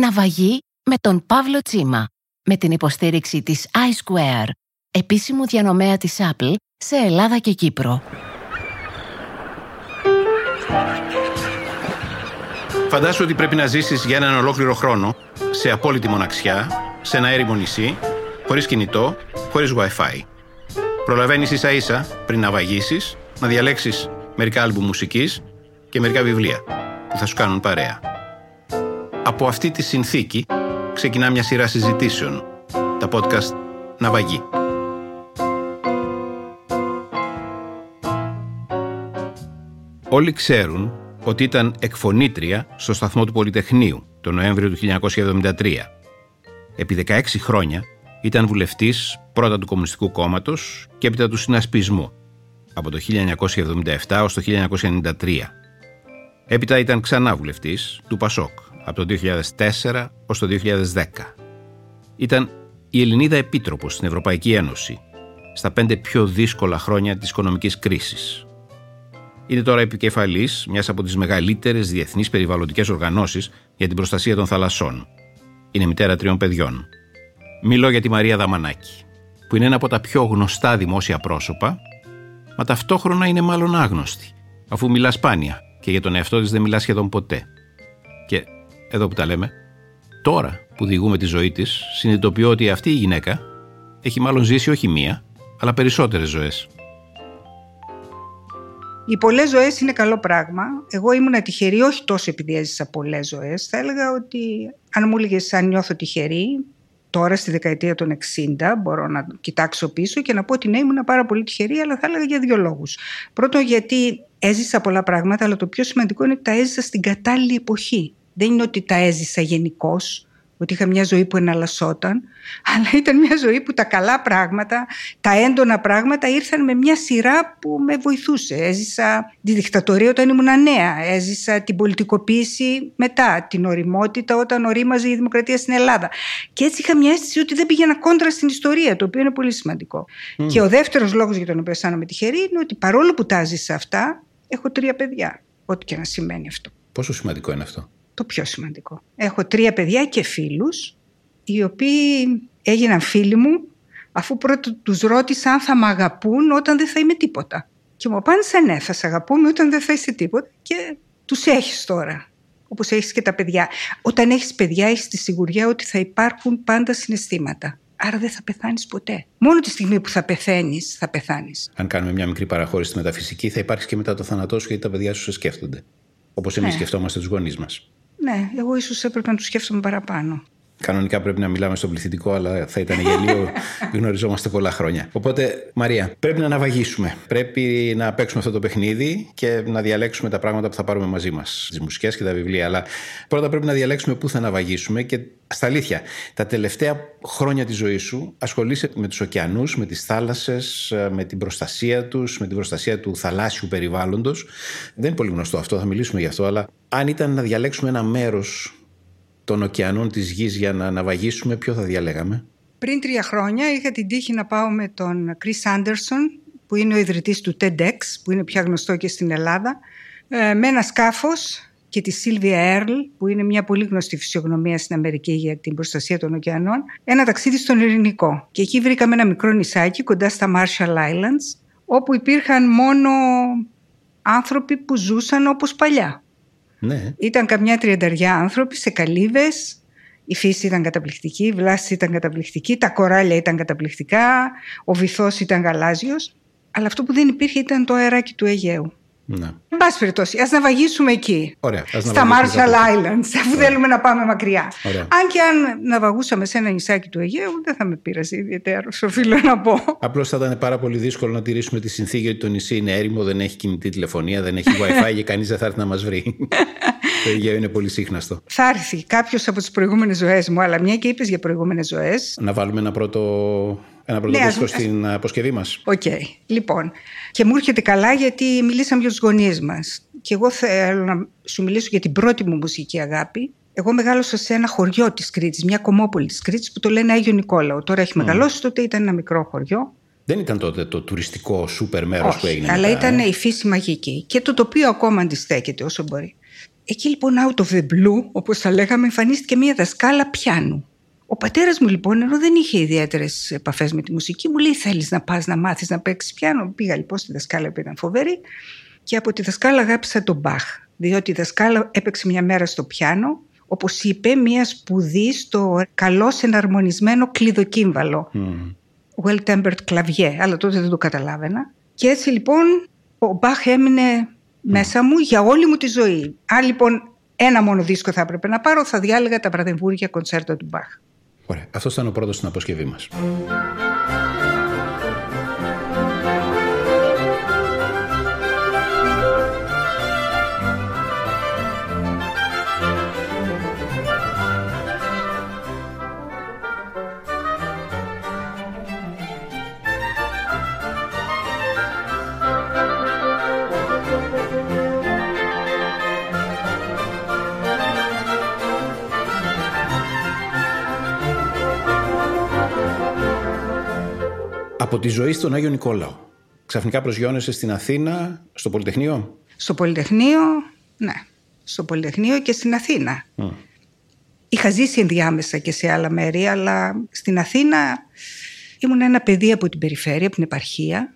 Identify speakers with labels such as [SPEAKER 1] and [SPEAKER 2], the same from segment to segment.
[SPEAKER 1] Ναυαγή με τον Παύλο Τσίμα, με την υποστήριξη της iSquare, επίσημου διανομέα της Apple σε Ελλάδα και Κύπρο.
[SPEAKER 2] Φαντάσου ότι πρέπει να ζήσεις για έναν ολόκληρο χρόνο σε απόλυτη μοναξιά, σε ένα έρημο νησί, χωρίς κινητό, χωρίς Wi-Fi. Προλαβαίνεις ίσα ίσα πριν να βαγίσεις, να διαλέξεις μερικά άλμπου μουσικής και μερικά βιβλία που θα σου κάνουν παρέα. Από αυτή τη συνθήκη ξεκινά μια σειρά συζητήσεων, τα podcast «Ναυαγή». Όλοι ξέρουν ότι ήταν εκφωνήτρια στο σταθμό του Πολυτεχνείου το Νοέμβριο του 1973. Επί 16 χρόνια ήταν βουλευτής πρώτα του Κομμουνιστικού Κόμματος και έπειτα του Συνασπισμού από το 1977 ως το 1993. Έπειτα ήταν ξανά βουλευτής του Πασόκ από το 2004 ως το 2010. Ήταν η Ελληνίδα Επίτροπος στην Ευρωπαϊκή Ένωση στα πέντε πιο δύσκολα χρόνια της οικονομικής κρίσης. Είναι τώρα επικεφαλής μιας από τις μεγαλύτερες διεθνείς περιβαλλοντικές οργανώσεις για την προστασία των θαλασσών. Είναι μητέρα τριών παιδιών. Μιλώ για τη Μαρία Δαμανάκη, που είναι ένα από τα πιο γνωστά δημόσια πρόσωπα, μα ταυτόχρονα είναι μάλλον άγνωστη, αφού μιλά σπάνια και για τον εαυτό της δεν μιλά σχεδόν ποτέ. Και εδώ που τα λέμε, τώρα που διηγούμε τη ζωή της, συνειδητοποιώ ότι αυτή η γυναίκα έχει μάλλον ζήσει όχι μία, αλλά περισσότερες ζωές.
[SPEAKER 3] Οι πολλές ζωές είναι καλό πράγμα. Εγώ ήμουν τυχερή, όχι τόσο επειδή έζησα πολλές ζωές. Θα έλεγα ότι αν μου έλεγες αν νιώθω τυχερή, τώρα στη δεκαετία των 60 μπορώ να κοιτάξω πίσω και να πω ότι ναι ήμουν πάρα πολύ τυχερή αλλά θα έλεγα για δύο λόγους. Πρώτον γιατί έζησα πολλά πράγματα αλλά το πιο σημαντικό είναι ότι τα έζησα στην κατάλληλη εποχή. Δεν είναι ότι τα έζησα γενικώς, ότι είχα μια ζωή που εναλλασσόταν, αλλά ήταν μια ζωή που τα καλά πράγματα, τα έντονα πράγματα ήρθαν με μια σειρά που με βοηθούσε. Έζησα τη δικτατορία όταν ήμουν νέα, έζησα την πολιτικοποίηση μετά, την οριμότητα όταν ορίμαζε η δημοκρατία στην Ελλάδα. Και έτσι είχα μια αίσθηση ότι δεν πήγαινα κόντρα στην ιστορία, το οποίο είναι πολύ σημαντικό. Και ο δεύτερος λόγος για τον οποίο αισθάνομαι τυχερή είναι ότι παρόλο που τα ζήσα αυτά, έχω τρία παιδιά. Ό,τι και να σημαίνει αυτό.
[SPEAKER 2] Πόσο σημαντικό είναι αυτό;
[SPEAKER 3] Το πιο σημαντικό. Έχω τρία παιδιά και φίλους, οι οποίοι έγιναν φίλοι μου, αφού πρώτα τους ρώτησα αν θα με αγαπούν όταν δεν θα είμαι τίποτα. Και μου απάντησαν ναι, θα σε αγαπούμε όταν δεν θα είσαι τίποτα και τους έχεις τώρα. Όπως έχεις και τα παιδιά. Όταν έχεις παιδιά έχεις τη σιγουριά ότι θα υπάρχουν πάντα συναισθήματα. Άρα δεν θα πεθάνεις ποτέ. Μόνο τη στιγμή που θα πεθαίνεις, θα πεθάνεις.
[SPEAKER 2] Αν κάνουμε μια μικρή παραχώρηση στη μεταφυσική, θα υπάρξει και μετά το θάνατό σου γιατί τα παιδιά σου σε σκέφτονται. Όπως εμείς ναι. σκεφτόμαστε τους γονείς μας.
[SPEAKER 3] Ναι, εγώ ίσως έπρεπε να του σκέφτομαι παραπάνω.
[SPEAKER 2] Κανονικά πρέπει να μιλάμε στον πληθυντικό, αλλά θα ήταν γελίο. Γνωριζόμαστε πολλά χρόνια. Οπότε, Μαρία, πρέπει να αναβαγίσουμε. Πρέπει να παίξουμε αυτό το παιχνίδι και να διαλέξουμε τα πράγματα που θα πάρουμε μαζί μας. Τις μουσικές και τα βιβλία. Αλλά πρώτα πρέπει να διαλέξουμε πού θα αναβαγίσουμε. Και στα αλήθεια, τα τελευταία χρόνια της ζωής σου ασχολείσαι με τους ωκεανούς, με τις θάλασσες, με την προστασία τους, με την προστασία του θαλάσσιου περιβάλλοντος. Δεν είναι πολύ γνωστό αυτό, θα μιλήσουμε γι' αυτό. Αλλά αν ήταν να διαλέξουμε ένα μέρος των ωκεανών της γης για να αναβαγίσουμε, ποιο θα διαλέγαμε;
[SPEAKER 3] Πριν τρία χρόνια είχα την τύχη να πάω με τον Chris Anderson, που είναι ο ιδρυτής του TEDx, που είναι πια γνωστό και στην Ελλάδα, ε, με ένα σκάφος και τη Sylvia Earle, που είναι μια πολύ γνωστή φυσιογνωμία στην Αμερική για την προστασία των ωκεανών, ένα ταξίδι στον Ειρηνικό. Και εκεί βρήκαμε ένα μικρό νησάκι κοντά στα Marshall Islands, όπου υπήρχαν μόνο άνθρωποι που ζούσαν όπως παλιά.
[SPEAKER 2] Ναι.
[SPEAKER 3] Ήταν καμιά τριανταριά άνθρωποι σε καλύβες. Η φύση ήταν καταπληκτική, η βλάση ήταν καταπληκτική, τα κοράλια ήταν καταπληκτικά, ο βυθός ήταν γαλάζιος. Αλλά αυτό που δεν υπήρχε ήταν το αεράκι του Αιγαίου.
[SPEAKER 2] Ναι.
[SPEAKER 3] Εν πάση περιπτώσει, ας ναυαγήσουμε εκεί.
[SPEAKER 2] Ωραία,
[SPEAKER 3] στα Marshall Islands, αφού θέλουμε να πάμε μακριά. Ωραία. Αν και αν ναυαγούσαμε σε ένα νησάκι του Αιγαίου, δεν θα με πείραζε ιδιαίτερο, οφείλω να πω.
[SPEAKER 2] Απλώς θα ήταν πάρα πολύ δύσκολο να τηρήσουμε τη συνθήκη ότι το νησί είναι έρημο, δεν έχει κινητή τηλεφωνία, δεν έχει WiFi και κανείς δεν θα έρθει να μας βρει. το Αιγαίο είναι πολύ σύχναστο.
[SPEAKER 3] Θα έρθει κάποιος από τις προηγούμενες ζωές μου, αλλά μια και είπες για προηγούμενες ζωές.
[SPEAKER 2] Να βάλουμε ένα πρώτο ένα πρώτο ναι, στην αποσκευή μας.
[SPEAKER 3] OK. Okay. Λοιπόν, και μου έρχεται καλά γιατί μιλήσαμε για τους γονείς μας. Και εγώ θέλω να σου μιλήσω για την πρώτη μου μουσική αγάπη. Εγώ μεγάλωσα σε ένα χωριό της Κρήτης, μια κωμόπολη της Κρήτης που το λένε Άγιο Νικόλαο. Τώρα έχει μεγαλώσει, τότε ήταν ένα μικρό χωριό.
[SPEAKER 2] Δεν ήταν τότε το τουριστικό σούπερ μέρος που έγινε.
[SPEAKER 3] αλλά μετά, ήταν ε; η φύση μαγική και το τοπίο ακόμα αντιστέκεται όσο μπορεί. Εκεί λοιπόν out of the blue, όπως θα λέγαμε, εμφανίστηκε μια δασκάλα πιάνου. Ο πατέρας μου λοιπόν, ενώ δεν είχε ιδιαίτερες επαφές με τη μουσική, μου λέει: Θέλεις να πας να μάθεις να παίξεις πιάνο; Πήγα λοιπόν στη δασκάλα που ήταν φοβερή και από τη δασκάλα αγάπησα τον Μπαχ. Διότι η δασκάλα έπαιξε μια μέρα στο πιάνο, όπως είπε, μια σπουδή στο καλό εναρμονισμένο κλειδοκύμβαλο. Mm. Well-tempered κλαβιέ, αλλά τότε δεν το καταλάβαινα. Και έτσι λοιπόν ο Μπαχ έμεινε μέσα μου για όλη μου τη ζωή. Αν λοιπόν ένα μόνο δίσκο θα έπρεπε να πάρω, θα διάλεγα τα βραδεμβούρια κονσέρτα του Μπαχ.
[SPEAKER 2] Ωραία. Αυτός ήταν ο πρώτος στην αποσκευή μας. Από τη ζωή στον Άγιο Νικόλαο. Ξαφνικά προσγειώνεσαι στην Αθήνα, στο Πολυτεχνείο;
[SPEAKER 3] Στο Πολυτεχνείο, ναι. Στο Πολυτεχνείο και στην Αθήνα. Mm. Είχα ζήσει ενδιάμεσα και σε άλλα μέρη, αλλά στην Αθήνα ήμουν ένα παιδί από την περιφέρεια, από την επαρχία.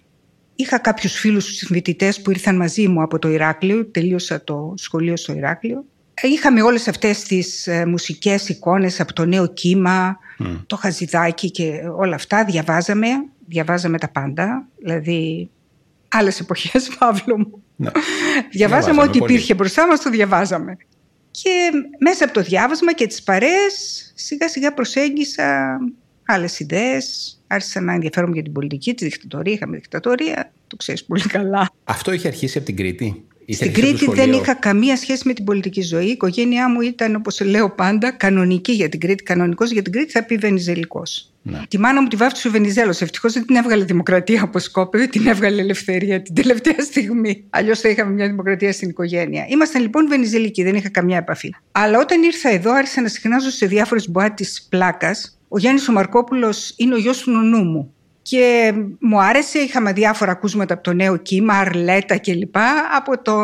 [SPEAKER 3] Είχα κάποιους φίλους φοιτητέ που ήρθαν μαζί μου από το Ηράκλειο, τελείωσα το σχολείο στο Ηράκλειο. Είχαμε όλες αυτές τις ε, μουσικές εικόνες από το νέο κύμα, το χαζιδάκι και όλα αυτά. Διαβάζαμε διαβάζαμε τα πάντα, δηλαδή άλλες εποχές, Παύλο μου. Ναι. διαβάζαμε ό,τι υπήρχε μπροστά μας, το διαβάζαμε. Και μέσα από το διάβασμα και τις παρέες σιγά σιγά προσέγγισα άλλες ιδέες, άρχισα να ενδιαφέρομαι για την πολιτική, τη δικτατορία, είχαμε δικτατορία, το ξέρεις πολύ καλά.
[SPEAKER 2] Αυτό είχε αρχίσει από την Κρήτη;
[SPEAKER 3] Στην Κρήτη δεν είχα καμία σχέση με την πολιτική ζωή. Η οικογένειά μου ήταν, όπως λέω πάντα, κανονική για την Κρήτη. Κανονικός για την Κρήτη θα πει Βενιζελικό. Ναι. Τη μάνα μου τη βάφτισε ο Βενιζέλος. Ευτυχώς δεν την έβγαλε δημοκρατία όπω σκόπευε, την έβγαλε ελευθερία την τελευταία στιγμή. Αλλιώς θα είχαμε μια δημοκρατία στην οικογένεια. Ήμασταν λοιπόν Βενιζελικοί, δεν είχα καμιά επαφή. Αλλά όταν ήρθα εδώ, άρχισα να συχνάζω σε διάφορες μποά της πλάκας. Ο Γιάννης ο Μαρκόπουλο είναι ο γιος του νονού μου. Και μου άρεσε, είχαμε διάφορα ακούσματα από το νέο κύμα, Αρλέτα κλπ. Από, το,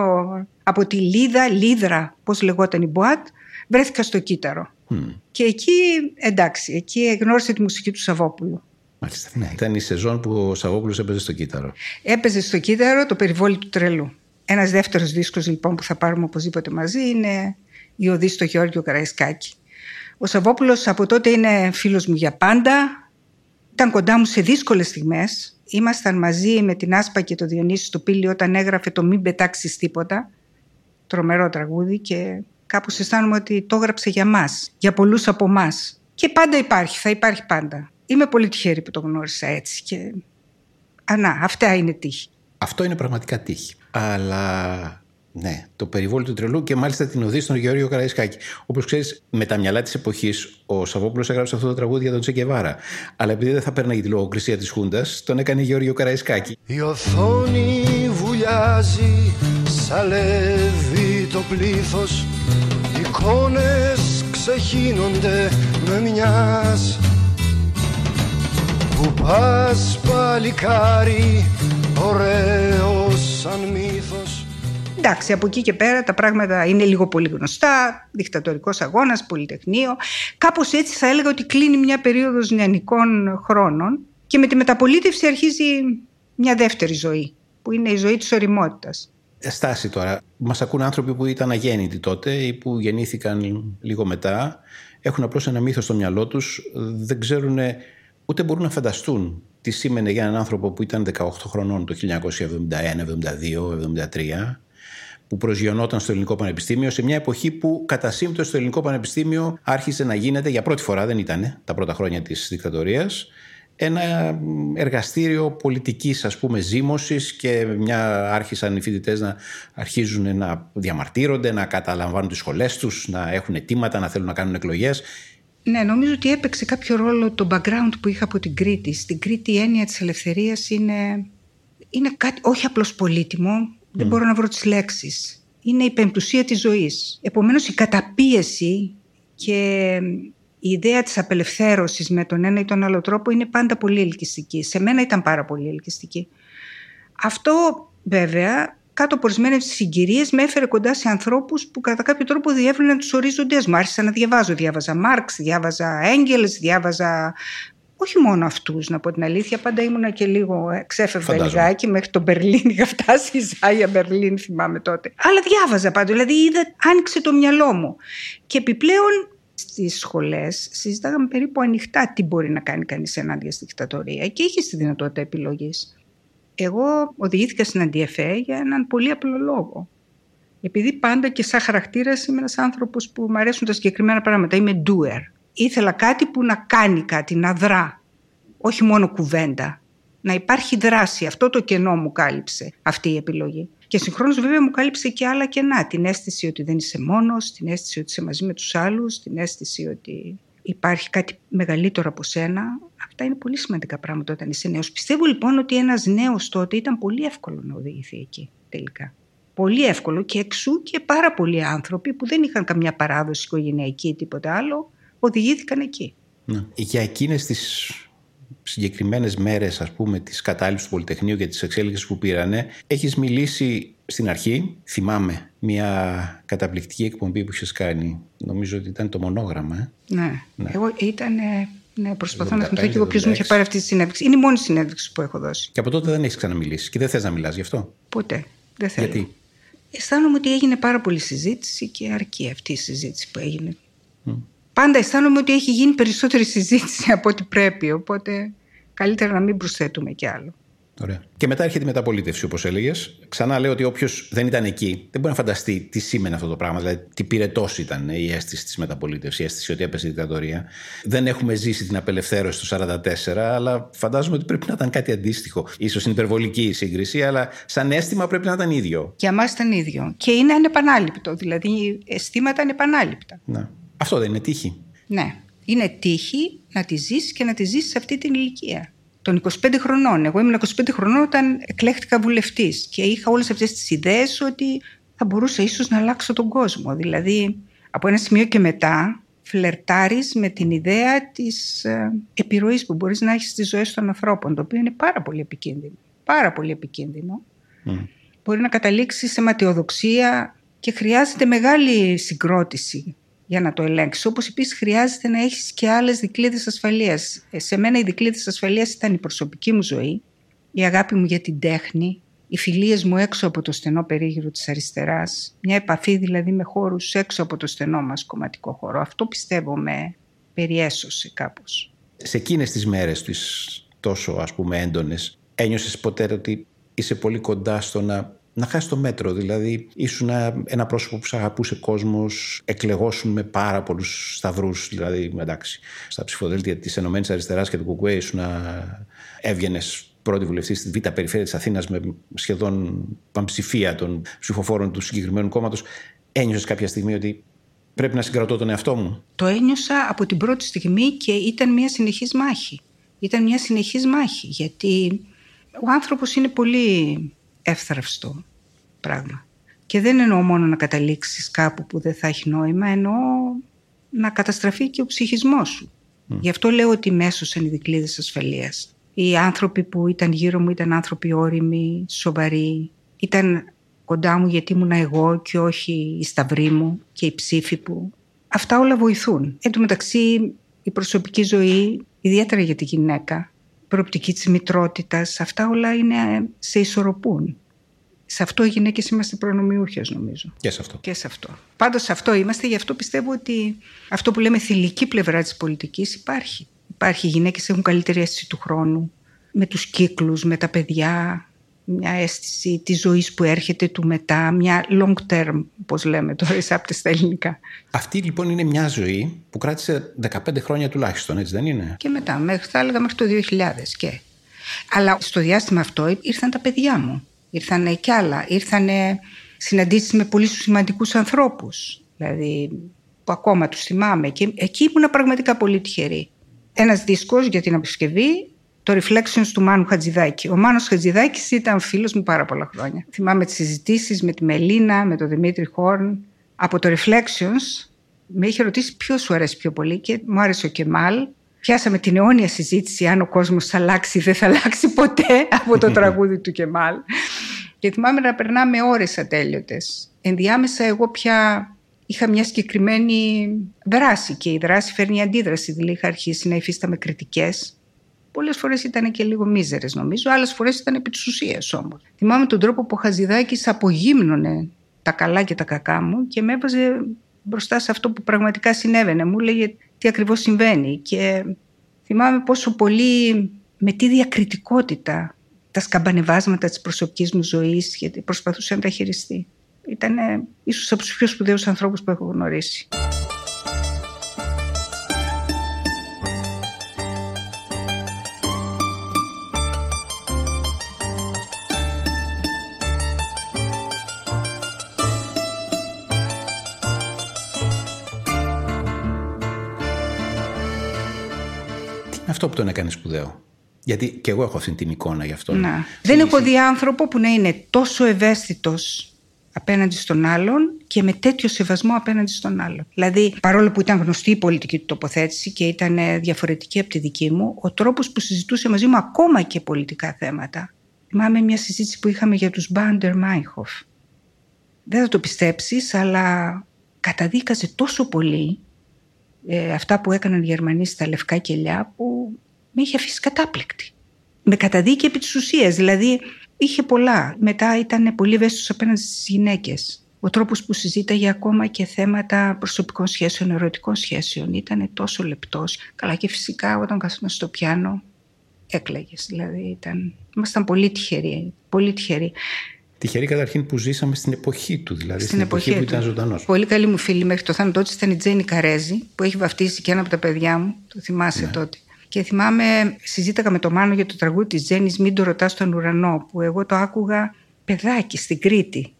[SPEAKER 3] από τη Λίδα, Λίδρα, πώς λεγόταν η Μποάτ, βρέθηκα στο κύτταρο. Και εκεί, εντάξει, εκεί γνώρισε τη μουσική του Σαββόπουλου.
[SPEAKER 2] Μάλιστα. Ναι. Ήταν η σεζόν που ο Σαββόπουλος έπαιζε στο κύτταρο.
[SPEAKER 3] Έπαιζε στο κύτταρο το περιβόλι του τρελού. Ένας δεύτερος δίσκος λοιπόν που θα πάρουμε οπωσδήποτε μαζί είναι η Οδή στο Γεώργιο Καραϊσκάκη. Ο Σαββόπουλος από τότε είναι φίλος μου για πάντα ήταν κοντά μου σε δύσκολες στιγμές. Ήμασταν μαζί με την Άσπα και το Διονύση στο πύλιο όταν έγραφε το Μην πετάξεις τίποτα. Τρομερό τραγούδι και κάπως αισθάνομαι ότι το έγραψε για μας, για πολλούς από εμά. Και πάντα υπάρχει, θα υπάρχει πάντα. Είμαι πολύ τυχερή που το γνώρισα έτσι. Και... Α, να, αυτά είναι τύχη.
[SPEAKER 2] Αυτό είναι πραγματικά τύχη. Αλλά ναι, το περιβόλι του τρελού και μάλιστα την οδή στον Γεώργιο Καραϊσκάκη. Όπως ξέρεις, με τα μυαλά της εποχής, ο Σαββόπουλος έγραψε αυτό το τραγούδι για τον Τσεκεβάρα. Αλλά επειδή δεν θα παίρναγε τη λογοκρισία της Χούντας, τον έκανε Γεώργιο Καραϊσκάκη.
[SPEAKER 4] Η οθόνη βουλιάζει, σαλεύει το πλήθος. Εικόνες ξεχύνονται με μιας. Που πας παλικάρι, ωραίος σαν μύθος
[SPEAKER 3] Εντάξει, από εκεί και πέρα τα πράγματα είναι λίγο πολύ γνωστά. Δικτατορικός αγώνας, πολυτεχνείο. Κάπως έτσι θα έλεγα ότι κλείνει μια περίοδος νεανικών χρόνων και με τη μεταπολίτευση αρχίζει μια δεύτερη ζωή, που είναι η ζωή της οριμότητας.
[SPEAKER 2] Στάση τώρα. Μας ακούν άνθρωποι που ήταν αγέννητοι τότε ή που γεννήθηκαν λίγο μετά. Έχουν απλώς ένα μύθος στο μυαλό τους. Δεν ξέρουν ούτε μπορούν να φανταστούν τι σήμαινε για έναν άνθρωπο που ήταν 18 χρονών το 1971, 72, 73 που προσγειωνόταν στο Ελληνικό Πανεπιστήμιο σε μια εποχή που κατά σύμπτωση στο Ελληνικό Πανεπιστήμιο άρχισε να γίνεται για πρώτη φορά, δεν ήταν τα πρώτα χρόνια της δικτατορίας, ένα εργαστήριο πολιτικής ας πούμε ζήμωσης και μια άρχισαν οι φοιτητές να αρχίζουν να διαμαρτύρονται, να καταλαμβάνουν τις σχολές τους, να έχουν αιτήματα, να θέλουν να κάνουν εκλογές.
[SPEAKER 3] Ναι, νομίζω ότι έπαιξε κάποιο ρόλο το background που είχα από την Κρήτη. Στην Κρήτη η έννοια της ελευθερίας είναι, είναι κάτι όχι απλώς πολύτιμο, δεν μπορώ να βρω τις λέξεις. Είναι η πεμπτουσία της ζωής. Επομένως η καταπίεση και η ιδέα της απελευθέρωσης με τον ένα ή τον άλλο τρόπο είναι πάντα πολύ ελκυστική. Σε μένα ήταν πάρα πολύ ελκυστική. Αυτό βέβαια κάτω από ορισμένες συγκυρίες με έφερε κοντά σε ανθρώπους που κατά κάποιο τρόπο διεύρυναν τους ορίζοντές μου. Άρχισα να διαβάζω. Διάβαζα Μάρξ, διάβαζα Έγκελ, διάβαζα. Όχι μόνο αυτούς, να πω την αλήθεια. Πάντα ήμουνα και λίγο. ε, Ξέφευγα λιγάκι μέχρι το Μπερλίν. Είχα φτάσει η Ζάια Μπερλίν, θυμάμαι τότε. Αλλά διάβαζα πάντως. Δηλαδή είδα, άνοιξε το μυαλό μου. Και επιπλέον στις σχολές συζητάγαμε περίπου ανοιχτά τι μπορεί να κάνει κανείς ενάντια στη δικτατορία και είχε τη δυνατότητα επιλογής. Εγώ οδηγήθηκα στην Αντιεφέ για έναν πολύ απλό λόγο. Επειδή πάντα και σαν χαρακτήρας είμαι ένας άνθρωπος που μου αρέσουν τα συγκεκριμένα πράγματα. Είμαι doer. Ήθελα κάτι που να κάνει κάτι, να δρά. Όχι μόνο κουβέντα. Να υπάρχει δράση. Αυτό το κενό μου κάλυψε αυτή η επιλογή. Και συγχρόνως βέβαια μου κάλυψε και άλλα κενά. Την αίσθηση ότι δεν είσαι μόνος, την αίσθηση ότι είσαι μαζί με τους άλλους, την αίσθηση ότι υπάρχει κάτι μεγαλύτερο από σένα. Αυτά είναι πολύ σημαντικά πράγματα όταν είσαι νέος. Πιστεύω λοιπόν ότι ένας νέος τότε ήταν πολύ εύκολο να οδηγηθεί εκεί τελικά. Πολύ εύκολο και εξού και πάρα πολλοί άνθρωποι που δεν είχαν καμιά παράδοση οικογενειακή ή τίποτα άλλο, οδηγήθηκαν εκεί.
[SPEAKER 2] Ναι. Για εκείνες τις συγκεκριμένες μέρες ας πούμε της κατάληψης του Πολυτεχνείου και της εξέλιξης που πήρανε έχεις μιλήσει στην αρχή, θυμάμαι, μια καταπληκτική εκπομπή που είχες κάνει. Νομίζω ότι ήταν το μονόγραμμα. Ε;
[SPEAKER 3] Ναι. ναι. Εγώ ήταν. Ναι, προσπαθώ να θυμηθώ και εγώ ποιος μου είχε πάρει αυτή τη συνέντευξη. Είναι η μόνη συνέντευξη που έχω δώσει.
[SPEAKER 2] Και από τότε δεν έχεις ξαναμιλήσει και δεν θες να μιλάς γι' αυτό;
[SPEAKER 3] Ποτέ. Δεν θέλω.
[SPEAKER 2] Γιατί;
[SPEAKER 3] Αισθάνομαι ότι έγινε πάρα πολύ συζήτηση και αρκεί αυτή η συζήτηση που έγινε. Mm. Πάντα αισθάνομαι ότι έχει γίνει περισσότερη συζήτηση από ό,τι πρέπει. Οπότε καλύτερα να μην προσθέτουμε κι άλλο.
[SPEAKER 2] Ωραία. Και μετά έρχεται η μεταπολίτευση, όπως έλεγες. Ξανά λέω ότι όποιος δεν ήταν εκεί δεν μπορεί να φανταστεί τι σήμαινε αυτό το πράγμα. Δηλαδή, τι πυρετός ήταν η αίσθηση της μεταπολίτευσης, η αίσθηση ότι έπεσε η δικτατορία. Δεν έχουμε ζήσει την απελευθέρωση του 1944, αλλά φαντάζομαι ότι πρέπει να ήταν κάτι αντίστοιχο. σω είναι υπερβολική η σύγκριση, αλλά σαν αίσθημα πρέπει να ήταν ίδιο.
[SPEAKER 3] Για μας ήταν ίδιο. Και είναι ανεπανάληπτο. Δηλαδή, αισθήματα ανεπανάληπτα.
[SPEAKER 2] Να. Αυτό δεν είναι τύχη.
[SPEAKER 3] Ναι. Είναι τύχη να τη ζήσει και να τη ζήσει σε αυτή την ηλικία των 25 χρονών. Εγώ ήμουν 25 χρονών όταν εκλέχτηκα βουλευτής και είχα όλες αυτές τις ιδέες ότι θα μπορούσα ίσως να αλλάξω τον κόσμο. Δηλαδή, από ένα σημείο και μετά, φλερτάρεις με την ιδέα της ε, επιρροής που μπορείς να έχεις στις ζωές των ανθρώπων, το οποίο είναι πάρα πολύ επικίνδυνο. Πάρα πολύ επικίνδυνο. Mm. Μπορεί να καταλήξει σε ματιοδοξία και χρειάζεται μεγάλη συγκρότηση για να το ελέγξει. Όπως επίσης χρειάζεται να έχεις και άλλες δικλείδες ασφαλείας. Ε, σε μένα οι δικλείδες ασφαλείας ήταν η προσωπική μου ζωή, η αγάπη μου για την τέχνη, οι φιλίες μου έξω από το στενό περίγυρο της αριστεράς, μια επαφή δηλαδή με χώρους έξω από το στενό μας κομματικό χώρο. Αυτό πιστεύω με περιέσωσε κάπως.
[SPEAKER 2] Σε εκείνες τις μέρες τις τόσο ας πούμε έντονες, ένιωσες ποτέ ότι είσαι πολύ κοντά στο να να χάσει το μέτρο. Δηλαδή, ήσουν ένα πρόσωπο που σε αγαπούσε κόσμος, εκλεγόσουν με πάρα πολλούς σταυρούς. Δηλαδή, εντάξει, στα ψηφοδέλτια της ΕΑ και του Κουκουέ ήσουν έβγαινες πρώτη βουλευτής στη Β' Περιφέρειας της Αθήνας με σχεδόν πανψηφία των ψηφοφόρων του συγκεκριμένου κόμματος. Ένιωσες κάποια στιγμή ότι πρέπει να συγκρατώ τον εαυτό μου;
[SPEAKER 3] Το ένιωσα από την πρώτη στιγμή και ήταν μια συνεχής μάχη. Ήταν μια συνεχής μάχη γιατί ο άνθρωπος είναι πολύ εύθραυστο πράγμα. Και δεν εννοώ μόνο να καταλήξεις κάπου που δεν θα έχει νόημα, εννοώ να καταστραφεί και ο ψυχισμός σου. Mm. Γι' αυτό λέω ότι μέσω είναι οι δικλείδες ασφαλείας. Οι άνθρωποι που ήταν γύρω μου ήταν άνθρωποι όριμοι, σοβαροί. Ήταν κοντά μου γιατί ήμουν εγώ και όχι η σταυρή μου και η ψήφοι που... Αυτά όλα βοηθούν. Εν τω μεταξύ η προσωπική ζωή, ιδιαίτερα για τη γυναίκα, προοπτική της μητρότητας, αυτά όλα είναι, σε ισορροπούν. Σε αυτό οι γυναίκες είμαστε προνομιούχες, νομίζω.
[SPEAKER 2] Και σε αυτό.
[SPEAKER 3] Και σε αυτό. Πάντως σε αυτό είμαστε, γι' αυτό πιστεύω ότι αυτό που λέμε θηλυκή πλευρά της πολιτικής υπάρχει. Υπάρχει. Οι γυναίκες έχουν καλύτερη αίσθηση του χρόνου, με τους κύκλους, με τα παιδιά, μια αίσθηση της ζωής που έρχεται του μετά, μια long term, όπω λέμε τώρα, εισάπτε στα ελληνικά.
[SPEAKER 2] Αυτή λοιπόν είναι μια ζωή που κράτησε 15 χρόνια τουλάχιστον, έτσι δεν είναι;
[SPEAKER 3] Και μετά, μέχρι, θα έλεγα μέχρι το 2000 και. Αλλά στο διάστημα αυτό ήρθαν τα παιδιά μου. Ήρθαν κι άλλα. Ήρθαν συναντήσεις με πολύ σημαντικούς ανθρώπους. Δηλαδή, που ακόμα τους θυμάμαι. Και εκεί ήμουν πραγματικά πολύ τυχερή. Ένας δίσκος για την επισκευή το Reflections του Μάνου Χατζηδάκη. Ο Μάνος Χατζηδάκης ήταν φίλος μου πάρα πολλά χρόνια. Θυμάμαι τις συζητήσεις με τη Μελίνα, με τον Δημήτρη Χόρν. Από το Reflections με είχε ρωτήσει ποιος σου αρέσει πιο πολύ και μου άρεσε ο Κεμάλ. Πιάσαμε την αιώνια συζήτηση αν ο κόσμος θα αλλάξει ή δεν θα αλλάξει ποτέ από το τραγούδι του Κεμάλ. Και θυμάμαι να περνάμε ώρες ατέλειωτες. Ενδιάμεσα εγώ πια είχα μια συγκεκριμένη δράση και η δράση φέρνει αντίδραση. Δηλαδή είχα αρχίσει να υφίσταμαι κριτικές. Πολλές φορές ήταν και λίγο μίζερες νομίζω, άλλες φορές ήταν επί της ουσίας όμως. Θυμάμαι τον τρόπο που ο Χαζηδάκης απογύμνωνε τα καλά και τα κακά μου και με έβαζε μπροστά σε αυτό που πραγματικά συνέβαινε. Μου έλεγε τι ακριβώς συμβαίνει. Και θυμάμαι πόσο πολύ με τι διακριτικότητα τα σκαμπανεβάσματα της προσωπικής μου ζωής γιατί προσπαθούσε να τα χειριστεί. Ήταν ίσως από τους πιο σπουδαίους ανθρώπους που έχω γνωρίσει.
[SPEAKER 2] Αυτό που τον έκανε σπουδαίο. Γιατί και εγώ έχω αυτή την εικόνα γι' αυτό.
[SPEAKER 3] Να. Δεν έχω δει άνθρωπο που να είναι τόσο ευαίσθητος απέναντι στον άλλον και με τέτοιο σεβασμό απέναντι στον άλλον. Δηλαδή, παρόλο που ήταν γνωστή η πολιτική του τοποθέτηση και ήταν διαφορετική από τη δική μου, ο τρόπος που συζητούσε μαζί μου ακόμα και πολιτικά θέματα. Θυμάμαι μια συζήτηση που είχαμε για τους Μπάντερ Μάιχοφ. Δεν θα το πιστέψεις, αλλά καταδίκαζε τόσο πολύ ε, αυτά που έκαναν οι Γερμανοί στα λευκά κελιά που με είχε αφήσει κατάπληκτη. Με καταδίκη επί της ουσίας, δηλαδή είχε πολλά. Μετά ήταν πολύ ευαίσθητος απέναντι στις γυναίκες. Ο τρόπος που συζήταγε ακόμα και θέματα προσωπικών σχέσεων, ερωτικών σχέσεων ήταν τόσο λεπτός. Καλά και φυσικά όταν καθόταν στο πιάνο έκλαιγες. Δηλαδή ήταν... ήμασταν πολύ τυχεροί. Πολύ τυχεροί.
[SPEAKER 2] Τυχερή καταρχήν που ζήσαμε στην εποχή του, δηλαδή στην, στην εποχή, εποχή, που ήταν ζωντανός.
[SPEAKER 3] Πολύ καλή μου φίλη μέχρι το θάνατό της ήταν η Τζέννη Καρέζη, που έχει βαφτίσει και ένα από τα παιδιά μου. Το θυμάσαι ναι. τότε. Και θυμάμαι, συζήταγα με το Μάνο για το τραγούδι της Τζέννη Μην το ρωτάς στον ουρανό, που εγώ το άκουγα παιδάκι στην Κρήτη.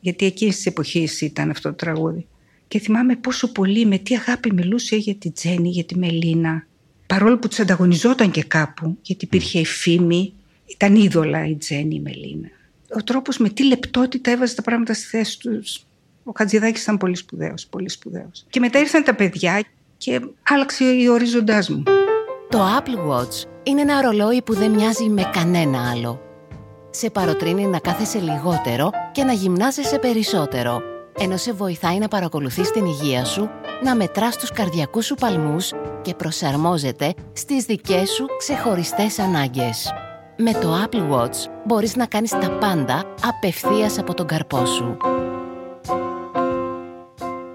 [SPEAKER 3] Γιατί εκείνης της εποχής ήταν αυτό το τραγούδι. Και θυμάμαι πόσο πολύ, με τι αγάπη μιλούσε για τη Τζέννη, για τη Μελίνα. Παρόλο που του ανταγωνιζόταν και κάπου, γιατί υπήρχε η φήμη, ήταν είδωλα η Τζέννη η Μελίνα ο τρόπος με τι λεπτότητα έβαζε τα πράγματα στη θέση τους. Ο Χατζηδάκης ήταν πολύ σπουδαίος, πολύ σπουδαίος. Και μετά ήρθαν τα παιδιά και άλλαξε ο ορίζοντάς μου.
[SPEAKER 1] Το Apple Watch είναι ένα ρολόι που δεν μοιάζει με κανένα άλλο. Σε παροτρύνει να κάθεσαι λιγότερο και να γυμνάζεσαι περισσότερο, ενώ σε βοηθάει να παρακολουθείς την υγεία σου, να μετράς τους καρδιακούς σου παλμούς και προσαρμόζεται στις δικές σου ξεχωριστές ανάγκες. Με το Apple Watch μπορείς να κάνεις τα πάντα απευθείας από τον καρπό σου.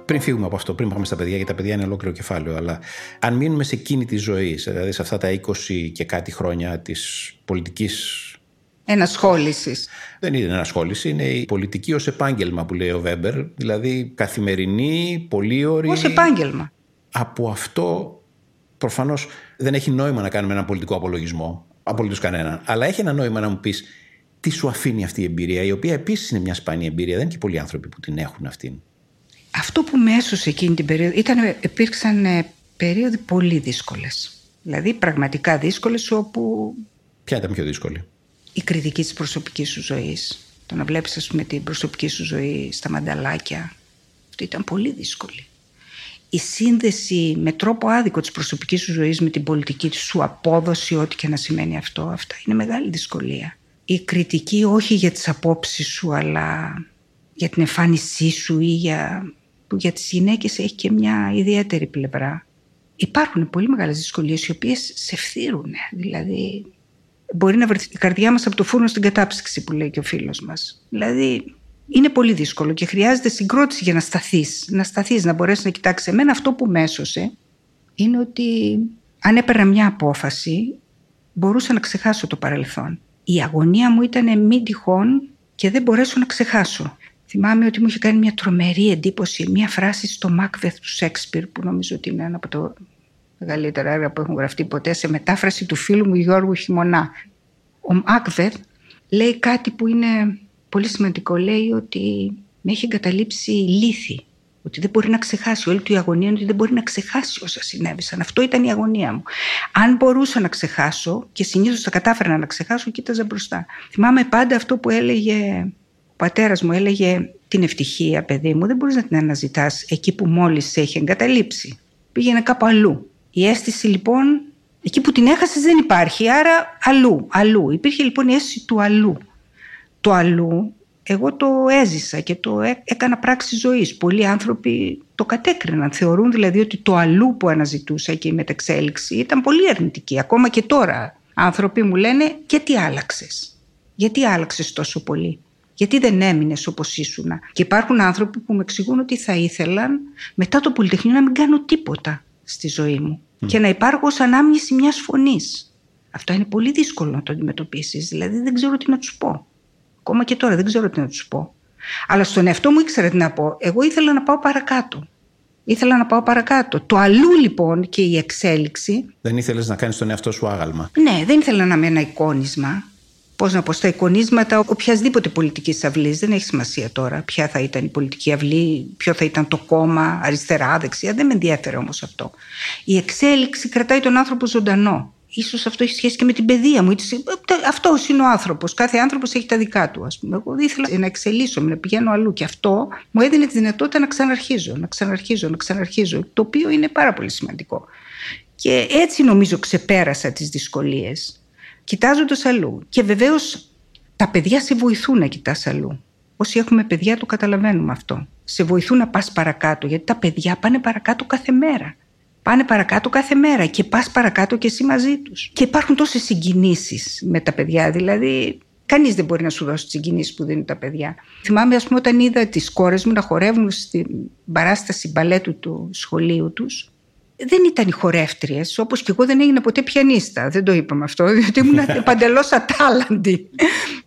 [SPEAKER 2] Πριν φύγουμε από αυτό, πριν πάμε στα παιδιά, γιατί τα παιδιά είναι ολόκληρο κεφάλαιο, αλλά αν μείνουμε σε εκείνη τη ζωή, δηλαδή σε αυτά τα 20 και κάτι χρόνια της πολιτικής
[SPEAKER 3] ενασχόλησης.
[SPEAKER 2] Δεν είναι ενασχόληση, είναι η πολιτική ως επάγγελμα που λέει ο Βέμπερ. Δηλαδή καθημερινή, πολύ ωρή.
[SPEAKER 3] Ω επάγγελμα.
[SPEAKER 2] Από αυτό προφανώς δεν έχει νόημα να κάνουμε ένα πολιτικό απολογισμό απολύτως κανέναν. Αλλά έχει ένα νόημα να μου πεις τι σου αφήνει αυτή η εμπειρία, η οποία επίσης είναι μια σπάνια εμπειρία. Δεν είναι και πολλοί άνθρωποι που την έχουν αυτήν.
[SPEAKER 3] Αυτό που με έσωσε εκείνη την περίοδο ήταν, υπήρξαν ε, περίοδοι πολύ δύσκολες. Δηλαδή πραγματικά δύσκολες όπου.
[SPEAKER 2] Ποια ήταν πιο δύσκολη;
[SPEAKER 3] Η κριτική της προσωπικής σου ζωής. Το να βλέπεις, ας πούμε, την προσωπική σου ζωή στα μανταλάκια. Αυτό ήταν πολύ δύσκολη η σύνδεση με τρόπο άδικο της προσωπικής σου ζωής με την πολιτική σου απόδοση, ό,τι και να σημαίνει αυτό, αυτά είναι μεγάλη δυσκολία. Η κριτική όχι για τις απόψεις σου, αλλά για την εμφάνισή σου ή για... που για τις γυναίκες έχει και μια ιδιαίτερη πλευρά. Υπάρχουν πολύ μεγάλες δυσκολίες οι οποίες σε φθύρουν. Δηλαδή μπορεί να βρεθεί η καρδιά μας από το φούρνο στην κατάψυξη που λέει και ο φίλος μας. Δηλαδή είναι πολύ δύσκολο και χρειάζεται συγκρότηση για να σταθείς, να σταθείς, να μπορέσεις να κοιτάξεις. Εμένα αυτό που με έσωσε είναι ότι αν έπαιρνα μια απόφαση μπορούσα να ξεχάσω το παρελθόν. Η αγωνία μου ήταν μη τυχόν και δεν μπορέσω να ξεχάσω. Θυμάμαι ότι μου είχε κάνει μια τρομερή εντύπωση μια φράση στο Μάκβεθ του Σέξπιρ που νομίζω ότι είναι ένα από τα μεγαλύτερα έργα που έχουν γραφτεί ποτέ σε μετάφραση του φίλου μου Γιώργου Χιμονά. Ο Μάκβεθ λέει κάτι που είναι πολύ σημαντικό. Λέει ότι με έχει εγκαταλείψει λύθη. Ότι δεν μπορεί να ξεχάσει. Όλη του η αγωνία είναι ότι δεν μπορεί να ξεχάσει όσα συνέβησαν. Αυτό ήταν η αγωνία μου. Αν μπορούσα να ξεχάσω, και συνήθως θα κατάφερα να ξεχάσω, κοίταζα μπροστά. Θυμάμαι πάντα αυτό που έλεγε ο πατέρας μου, έλεγε την ευτυχία, παιδί μου, δεν μπορείς να την αναζητάς εκεί που μόλις σε έχει εγκαταλείψει. Πήγαινε κάπου αλλού. Η αίσθηση λοιπόν, εκεί που την έχασες δεν υπάρχει, άρα αλλού, αλλού. Υπήρχε λοιπόν η αίσθηση του αλλού Το αλλού εγώ το έζησα και το έκανα πράξη ζωής. Πολλοί άνθρωποι το κατέκριναν. Θεωρούν δηλαδή ότι το αλλού που αναζητούσα και η μεταξέλιξη ήταν πολύ αρνητική. Ακόμα και τώρα άνθρωποι μου λένε και τι άλλαξες; Γιατί άλλαξες τόσο πολύ; Γιατί δεν έμεινες όπως ήσουν. Και υπάρχουν άνθρωποι που με εξηγούν ότι θα ήθελαν μετά το Πολυτεχνείο να μην κάνω τίποτα στη ζωή μου και να υπάρχω ως ανάμνηση μιας φωνής. Αυτό είναι πολύ δύσκολο να το αντιμετωπίσεις. Δηλαδή δεν ξέρω τι να τους πω. Ακόμα και τώρα δεν ξέρω τι να τους πω. Αλλά στον εαυτό μου ήξερα τι να πω. Εγώ ήθελα να πάω παρακάτω. Ήθελα να πάω παρακάτω. Το αλλού λοιπόν και η εξέλιξη.
[SPEAKER 2] Δεν ήθελες να κάνεις τον εαυτό σου άγαλμα.
[SPEAKER 3] Ναι, δεν ήθελα να είμαι ένα εικόνισμα πώς να πω, στα εικονίσματα οποιασδήποτε πολιτική αυλής. Δεν έχει σημασία τώρα ποια θα ήταν η πολιτική αυλή, ποιο θα ήταν το κόμμα, αριστερά, δεξιά. Δεν με ενδιαφέρει όμως αυτό. Η εξέλιξη κρατάει τον άνθρωπο ζωντανό. Ίσως αυτό έχει σχέση και με την παιδεία μου. Αυτός είναι ο άνθρωπος. Κάθε άνθρωπος έχει τα δικά του. Ας πούμε. Εγώ ήθελα να εξελίσσω, να πηγαίνω αλλού. Και αυτό μου έδινε τη δυνατότητα να ξαναρχίζω, να ξαναρχίζω, να ξαναρχίζω. Το οποίο είναι πάρα πολύ σημαντικό. Και έτσι νομίζω ξεπέρασα τις δυσκολίες κοιτάζοντας αλλού. Και βεβαίως τα παιδιά σε βοηθούν να κοιτάς αλλού. Όσοι έχουμε παιδιά το καταλαβαίνουμε αυτό. Σε βοηθούν να πας παρακάτω, γιατί τα παιδιά πάνε παρακάτω κάθε μέρα. Πάνε παρακάτω κάθε μέρα και πας παρακάτω και εσύ μαζί τους. Και υπάρχουν τόσες συγκινήσεις με τα παιδιά, δηλαδή Κανείς δεν μπορεί να σου δώσει τις συγκινήσεις που δίνουν τα παιδιά. Θυμάμαι, ας πούμε, όταν είδα τις κόρες μου να χορεύουν στην παράσταση μπαλέτου του σχολείου τους δεν ήταν οι χορεύτριες, όπως και εγώ δεν έγινα ποτέ πιανίστα. Δεν το είπαμε αυτό, διότι ήμουν παντελώς ατάλλαντη.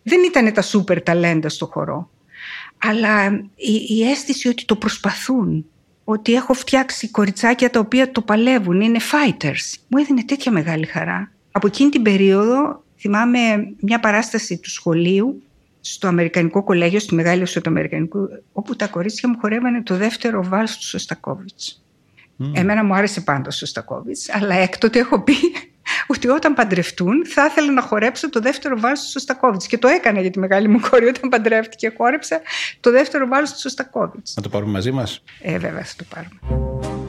[SPEAKER 3] δεν ήταν τα σούπερ ταλέντα στο χορό. Αλλά η, η αίσθηση ότι το προσπαθούν, ότι έχω φτιάξει κοριτσάκια τα οποία το παλεύουν, είναι fighters, μου έδινε τέτοια μεγάλη χαρά. Από εκείνη την περίοδο θυμάμαι μια παράσταση του σχολείου στο Αμερικανικό Κολέγιο, στη Μεγάλη Οσο Αμερικανικού, όπου τα κορίτσια μου χορεύανε το δεύτερο βάλς του Σωστακόβιτς. Mm. Εμένα μου άρεσε πάντα ο Σωστακόβιτς, αλλά έκτοτε έχω πει ότι όταν παντρευτούν θα ήθελα να χορέψω το δεύτερο βάλς του Σωστακόβιτς. Και το έκανα για τη μεγάλη μου κόρη όταν παντρεύτηκε. Χόρεψα το δεύτερο βάλς του Σωστακόβιτς.
[SPEAKER 2] Να το πάρουμε μαζί μας;
[SPEAKER 3] Ε, βέβαια θα το πάρουμε.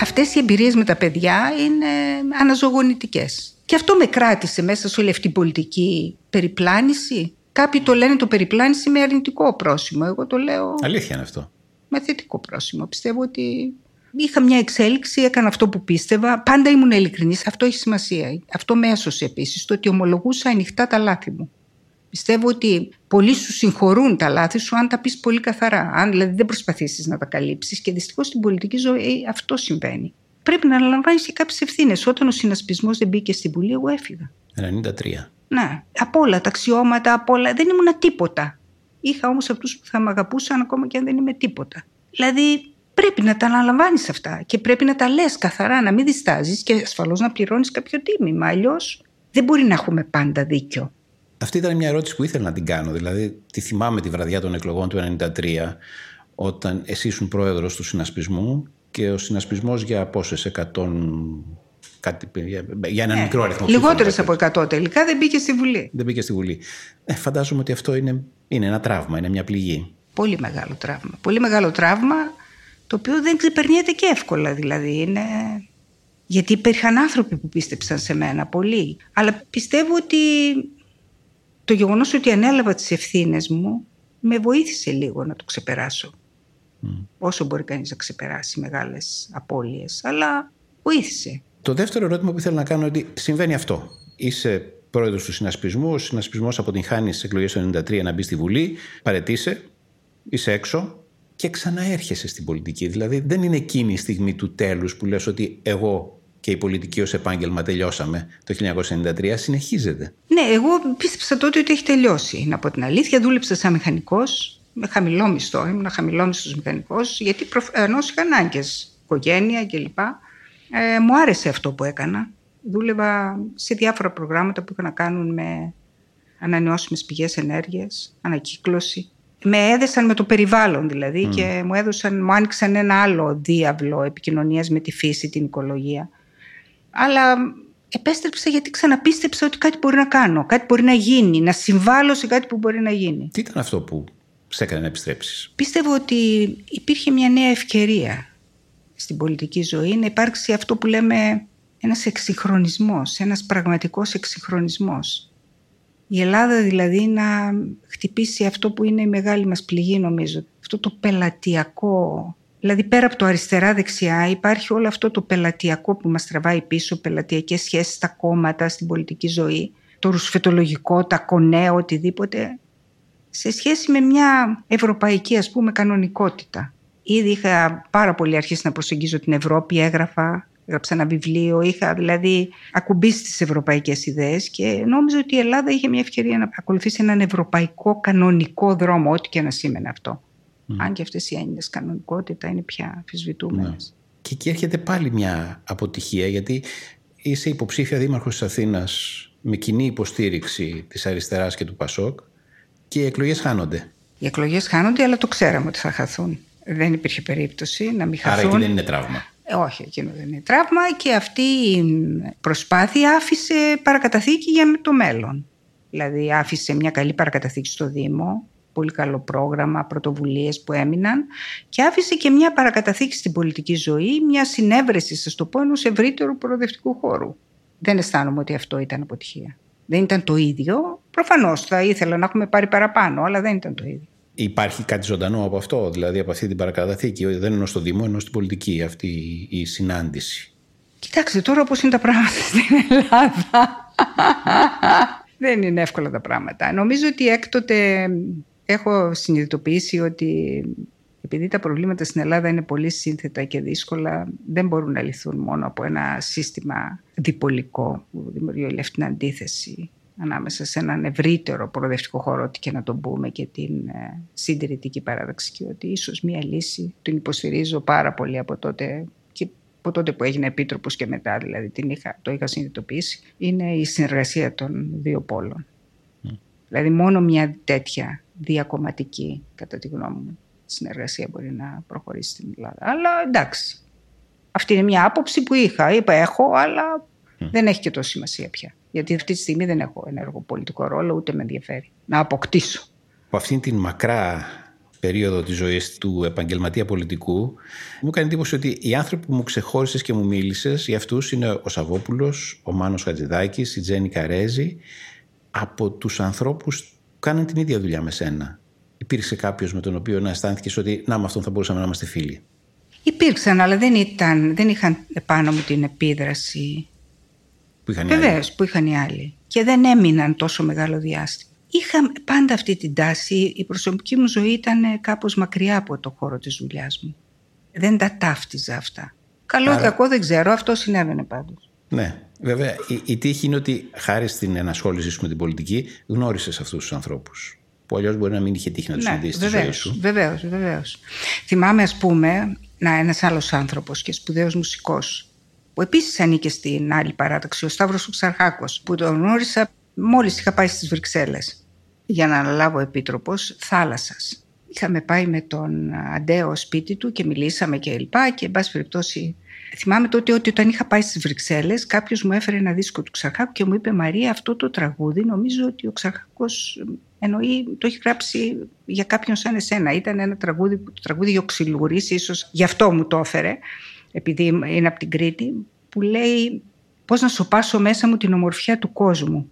[SPEAKER 3] Αυτές οι εμπειρίες με τα παιδιά είναι αναζωογονητικές. Και αυτό με κράτησε μέσα σε όλη αυτή την πολιτική περιπλάνηση. Κάποιοι το λένε το περιπλάνηση με αρνητικό πρόσημο. Εγώ το λέω.
[SPEAKER 2] Αλήθεια είναι αυτό.
[SPEAKER 3] Με θετικό πρόσημο. Πιστεύω ότι είχα μια εξέλιξη, έκανα αυτό που πίστευα. Πάντα ήμουν ειλικρινής. Αυτό έχει σημασία. Αυτό με έσωσε επίσης. Το ότι ομολογούσα ανοιχτά τα λάθη μου. Πιστεύω ότι πολλοί σου συγχωρούν τα λάθη σου αν τα πεις πολύ καθαρά. Αν δηλαδή δεν προσπαθήσεις να τα καλύψεις. Και δυστυχώς στην πολιτική ζωή αυτό συμβαίνει. Πρέπει να αναλαμβάνεις και κάποιες ευθύνες. Όταν ο συνασπισμός δεν μπήκε στην Βουλή, εγώ έφυγα.
[SPEAKER 2] 93.
[SPEAKER 3] Ναι, από όλα τα αξιώματα, από όλα. Δεν ήμουν τίποτα. Είχα όμως αυτούς που θα με αγαπούσαν ακόμα και αν δεν είμαι τίποτα. Δηλαδή πρέπει να τα αναλαμβάνεις αυτά και πρέπει να τα λες καθαρά, να μην διστάζεις και ασφαλώς να πληρώνεις κάποιο τίμημα. Αλλιώς δεν μπορεί να έχουμε πάντα δίκιο.
[SPEAKER 2] Αυτή ήταν μια ερώτηση που ήθελα να την κάνω. Δηλαδή, τη θυμάμαι τη βραδιά των εκλογών του 1993, όταν εσύ ήσουν πρόεδρος του συνασπισμού και ο συνασπισμός για πόσες εκατόν. Κάτι, για ένα ναι, μικρό αριθμό
[SPEAKER 3] Λιγότερες από 100 τελικά δεν μπήκε στη Βουλή.
[SPEAKER 2] Δεν μπήκε στη Βουλή. Ε, φαντάζομαι ότι αυτό είναι, είναι ένα τραύμα, είναι μια πληγή.
[SPEAKER 3] Πολύ μεγάλο τραύμα. Πολύ μεγάλο τραύμα το οποίο δεν ξεπερνιέται και εύκολα δηλαδή. Είναι... Γιατί υπήρχαν άνθρωποι που πίστεψαν σε μένα, πολλοί. Αλλά πιστεύω ότι το γεγονός ότι ανέλαβα τις ευθύνες μου με βοήθησε λίγο να το ξεπεράσω. Όσο μπορεί κανείς να ξεπεράσει μεγάλες απώλειες, αλλά βοήθησε.
[SPEAKER 2] Το δεύτερο ερώτημα που ήθελα να κάνω είναι ότι συμβαίνει αυτό. Είσαι πρόεδρος του συνασπισμού, ο συνασπισμός αποτυγχάνει στις εκλογές του 1993 να μπει στη Βουλή, παρετήσε, είσαι έξω και ξαναέρχεσαι στην πολιτική. Δηλαδή δεν είναι εκείνη η στιγμή του τέλους που λες ότι εγώ και η πολιτική ως επάγγελμα τελειώσαμε το 1993 συνεχίζεται.
[SPEAKER 3] Ναι, εγώ πίστεψα τότε ότι έχει τελειώσει. Να πω την αλήθεια, δούλεψα σαν μηχανικός, με χαμηλό μισθό, ήμουν χαμηλόμισθος μηχανικός, γιατί προφανώς είχα ανάγκες, οικογένεια κλπ. Ε, μου άρεσε αυτό που έκανα. Δούλευα σε διάφορα προγράμματα που είχαν να κάνουν με ανανεώσιμες πηγές ενέργειας, ανακύκλωση. Με έδεσαν με το περιβάλλον δηλαδή και μου, έδωσαν, μου άνοιξαν ένα άλλο διάβλο επικοινωνίας με τη φύση, την οικολογία. Αλλά επέστρεψα γιατί ξαναπίστεψα ότι κάτι μπορεί να κάνω, κάτι μπορεί να γίνει, να συμβάλλω σε κάτι που μπορεί να γίνει.
[SPEAKER 2] Τι ήταν αυτό που σε έκανε να επιστρέψεις;
[SPEAKER 3] Πίστευω ότι υπήρχε μια νέα ευκαιρία στην πολιτική ζωή να υπάρξει αυτό που λέμε ένας εξυγχρονισμός, ένας πραγματικός εξυγχρονισμός. Η Ελλάδα δηλαδή να χτυπήσει αυτό που είναι η μεγάλη μας πληγή νομίζω, αυτό το πελατειακό Δηλαδή πέρα από το αριστερά-δεξιά υπάρχει όλο αυτό το πελατειακό που μας τραβάει πίσω, πελατειακές σχέσεις στα κόμματα, στην πολιτική ζωή, το ρουσφετολογικό, τα κονέ, οτιδήποτε, σε σχέση με μια ευρωπαϊκή ας πούμε κανονικότητα. Ήδη είχα πάρα πολύ αρχίσει να προσεγγίζω την Ευρώπη, έγραφα, έγραψα ένα βιβλίο, είχα δηλαδή ακουμπήσει τις ευρωπαϊκές ιδέες και νόμιζα ότι η Ελλάδα είχε μια ευκαιρία να ακολουθήσει έναν ευρωπαϊκό κανονικό δρόμο, ό,τι και να σήμαινε αυτό. Mm. Αν και αυτές οι έννοιες κανονικότητα είναι πια αμφισβητούμενες.
[SPEAKER 2] Ναι. Και εκεί έρχεται πάλι μια αποτυχία γιατί είσαι υποψήφια δήμαρχος της Αθήνας με κοινή υποστήριξη της αριστεράς και του Πασόκ και οι εκλογές χάνονται.
[SPEAKER 3] Οι εκλογές χάνονται αλλά το ξέραμε ότι θα χαθούν. Δεν υπήρχε περίπτωση να μην χαθούν.
[SPEAKER 2] Άρα εκεί δεν είναι τραύμα.
[SPEAKER 3] Ε, όχι, εκείνο δεν είναι τραύμα και αυτή η προσπάθεια άφησε παρακαταθήκη για το μέλλον. Δηλαδή άφησε μια καλή παρακαταθήκη στο Δήμο πολύ καλό πρόγραμμα, πρωτοβουλίες που έμειναν και άφησε και μια παρακαταθήκη στην πολιτική ζωή, μια συνέβρεση, σας το πω, ενός ευρύτερου προοδευτικού χώρου. Δεν αισθάνομαι ότι αυτό ήταν αποτυχία. Δεν ήταν το ίδιο. Προφανώς θα ήθελα να έχουμε πάρει παραπάνω, αλλά δεν ήταν το ίδιο.
[SPEAKER 2] Υπάρχει κάτι ζωντανό από αυτό, δηλαδή από αυτή την παρακαταθήκη. Δεν εννοώ στο Δήμο, εννοώ στην πολιτική αυτή η συνάντηση.
[SPEAKER 3] Κοιτάξτε τώρα πώς είναι τα πράγματα στην Ελλάδα. δεν είναι εύκολα τα πράγματα. Νομίζω ότι έκτοτε έχω συνειδητοποιήσει ότι επειδή τα προβλήματα στην Ελλάδα είναι πολύ σύνθετα και δύσκολα, δεν μπορούν να λυθούν μόνο από ένα σύστημα διπολικό που δημιουργεί όλη αυτή την αντίθεση ανάμεσα σε έναν ευρύτερο προοδευτικό χώρο, ό,τι και να τον πούμε, και την ε, συντηρητική παράδοξη. Και ότι ίσως μία λύση την υποστηρίζω πάρα πολύ από τότε και από τότε που έγινε επίτροπος και μετά, δηλαδή την είχα, το είχα συνειδητοποιήσει, είναι η συνεργασία των δύο πόλων. Δηλαδή μόνο μια τέτοια διακομματική, κατά τη γνώμη μου, συνεργασία μπορεί να προχωρήσει στην Ελλάδα. Αλλά εντάξει, αυτή είναι μια άποψη που είχα. Είπα έχω, αλλά δεν έχει και τόσο σημασία πια. Γιατί αυτή τη στιγμή δεν έχω ενεργό πολιτικό ρόλο, ούτε με ενδιαφέρει να αποκτήσω.
[SPEAKER 2] Από αυτήν την μακρά περίοδο της ζωής του επαγγελματία πολιτικού μου έκανε εντύπωση ότι οι άνθρωποι που μου ξεχώρισες και μου μίλησες για αυτούς είναι ο Σαββόπουλος, ο Μάνος Χατζηδάκης, η Τζέννη Καρέζη από τους ανθρώπους που κάνουν την ίδια δουλειά με σένα. Υπήρξε κάποιος με τον οποίο να αισθάνθηκες ότι να με αυτόν θα μπορούσαμε να είμαστε φίλοι;
[SPEAKER 3] Υπήρξαν, αλλά δεν, ήταν, δεν είχαν επάνω μου την επίδραση.
[SPEAKER 2] Που είχαν
[SPEAKER 3] Βεβαίως, που είχαν οι άλλοι. Και δεν έμειναν τόσο μεγάλο διάστημα. Είχα πάντα αυτή την τάση. Η προσωπική μου ζωή ήταν κάπως μακριά από το χώρο της δουλειάς μου. Δεν τα ταύτιζα αυτά. Καλό ή κακό δεν ξέρω, αυτό συνέβαινε πάντως.
[SPEAKER 2] Ναι. Βέβαια, η, η τύχη είναι ότι χάρη στην ενασχόλησή σου με την πολιτική γνώρισες αυτούς τους ανθρώπους. Που αλλιώς μπορεί να μην είχε τύχει να τους ναι, συναντήσεις στη ζωή σου.
[SPEAKER 3] Βεβαίως, βεβαίως. Θυμάμαι, ας πούμε, να ένας άλλος άνθρωπος και σπουδαίος μουσικός, που επίσης ανήκε στην άλλη παράταξη, ο Σταύρος Ξαρχάκο, που τον γνώρισα μόλις είχα πάει στις Βρυξέλλες για να αναλάβω επίτροπος θάλασσας. Είχαμε πάει με τον Αντέο σπίτι του και μιλήσαμε και λοιπά και εν πάση περιπτώσει Θυμάμαι τότε ότι όταν είχα πάει στις Βρυξέλλες, κάποιος μου έφερε ένα δίσκο του Ξαρχάκου και μου είπε Μαρία, αυτό το τραγούδι νομίζω ότι ο Ξαρχάκο εννοεί, το έχει γράψει για κάποιον σαν εσένα. Ήταν ένα τραγούδι, το τραγούδι Γιοξιλούρη, ίσως γι' αυτό μου το έφερε, επειδή είναι από την Κρήτη, που λέει πώς να σοπάσω μέσα μου την ομορφιά του κόσμου.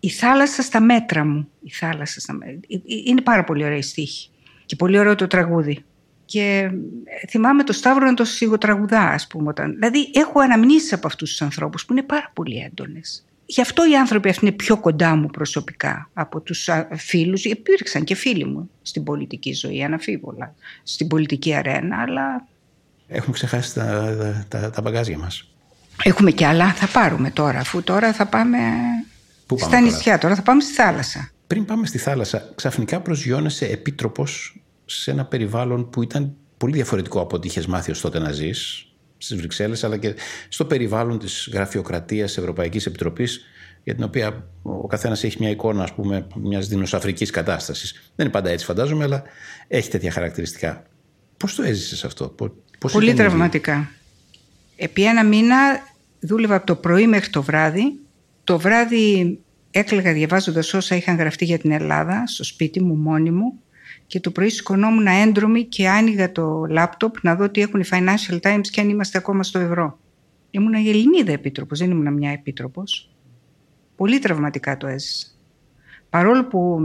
[SPEAKER 3] Η θάλασσα στα μέτρα μου. Η θάλασσα στα μέτρα. Ε, ε, είναι πάρα πολύ ωραία η στίχη. Και πολύ ωραίο το τραγούδι. Και ε, θυμάμαι το Σταύρο να το σιγοτραγουδά, ας πούμε. Όταν... Δηλαδή, έχω αναμνήσεις από αυτούς τους ανθρώπους που είναι πάρα πολύ έντονες. Γι' αυτό οι άνθρωποι αυτοί είναι πιο κοντά μου προσωπικά από τους φίλους. Υπήρξαν και φίλοι μου στην πολιτική ζωή, αναφίβολα. Στην πολιτική αρένα, αλλά.
[SPEAKER 2] Έχουμε ξεχάσει τα, τα, τα μπαγκάζια μας.
[SPEAKER 3] Έχουμε κι άλλα. Θα πάρουμε τώρα, αφού τώρα θα πάμε.
[SPEAKER 2] Πού
[SPEAKER 3] στα νησιά, τώρα θα πάμε στη θάλασσα.
[SPEAKER 2] Πριν πάμε στη θάλασσα, ξαφνικά προσγειώνεσαι επίτροπος σε ένα περιβάλλον που ήταν πολύ διαφορετικό από ό,τι είχες μάθει ως τότε να ζεις στις Βρυξέλλες, αλλά και στο περιβάλλον της γραφειοκρατίας Ευρωπαϊκής Επιτροπής, για την οποία ο καθένας έχει μια εικόνα, ας πούμε, μιας δεινοσαφρική κατάστασης. Δεν είναι πάντα έτσι, φαντάζομαι, αλλά έχει τέτοια χαρακτηριστικά. Πώς το έζησες αυτό,
[SPEAKER 3] πώς Πολύ τραυματικά. Επί ένα μήνα Δούλευα από το πρωί μέχρι το βράδυ. Το βράδυ έκλαιγα διαβάζοντας όσα είχαν γραφτεί για την Ελλάδα στο σπίτι μου μόνη μου και το πρωί σηκωνόμουν έντρομη και άνοιγα το λάπτοπ να δω τι έχουν οι Financial Times και αν είμαστε ακόμα στο ευρώ. Ήμουν η Ελληνίδα επίτροπος, δεν ήμουν μια επίτροπος. Πολύ τραυματικά το έζησα. Παρόλο που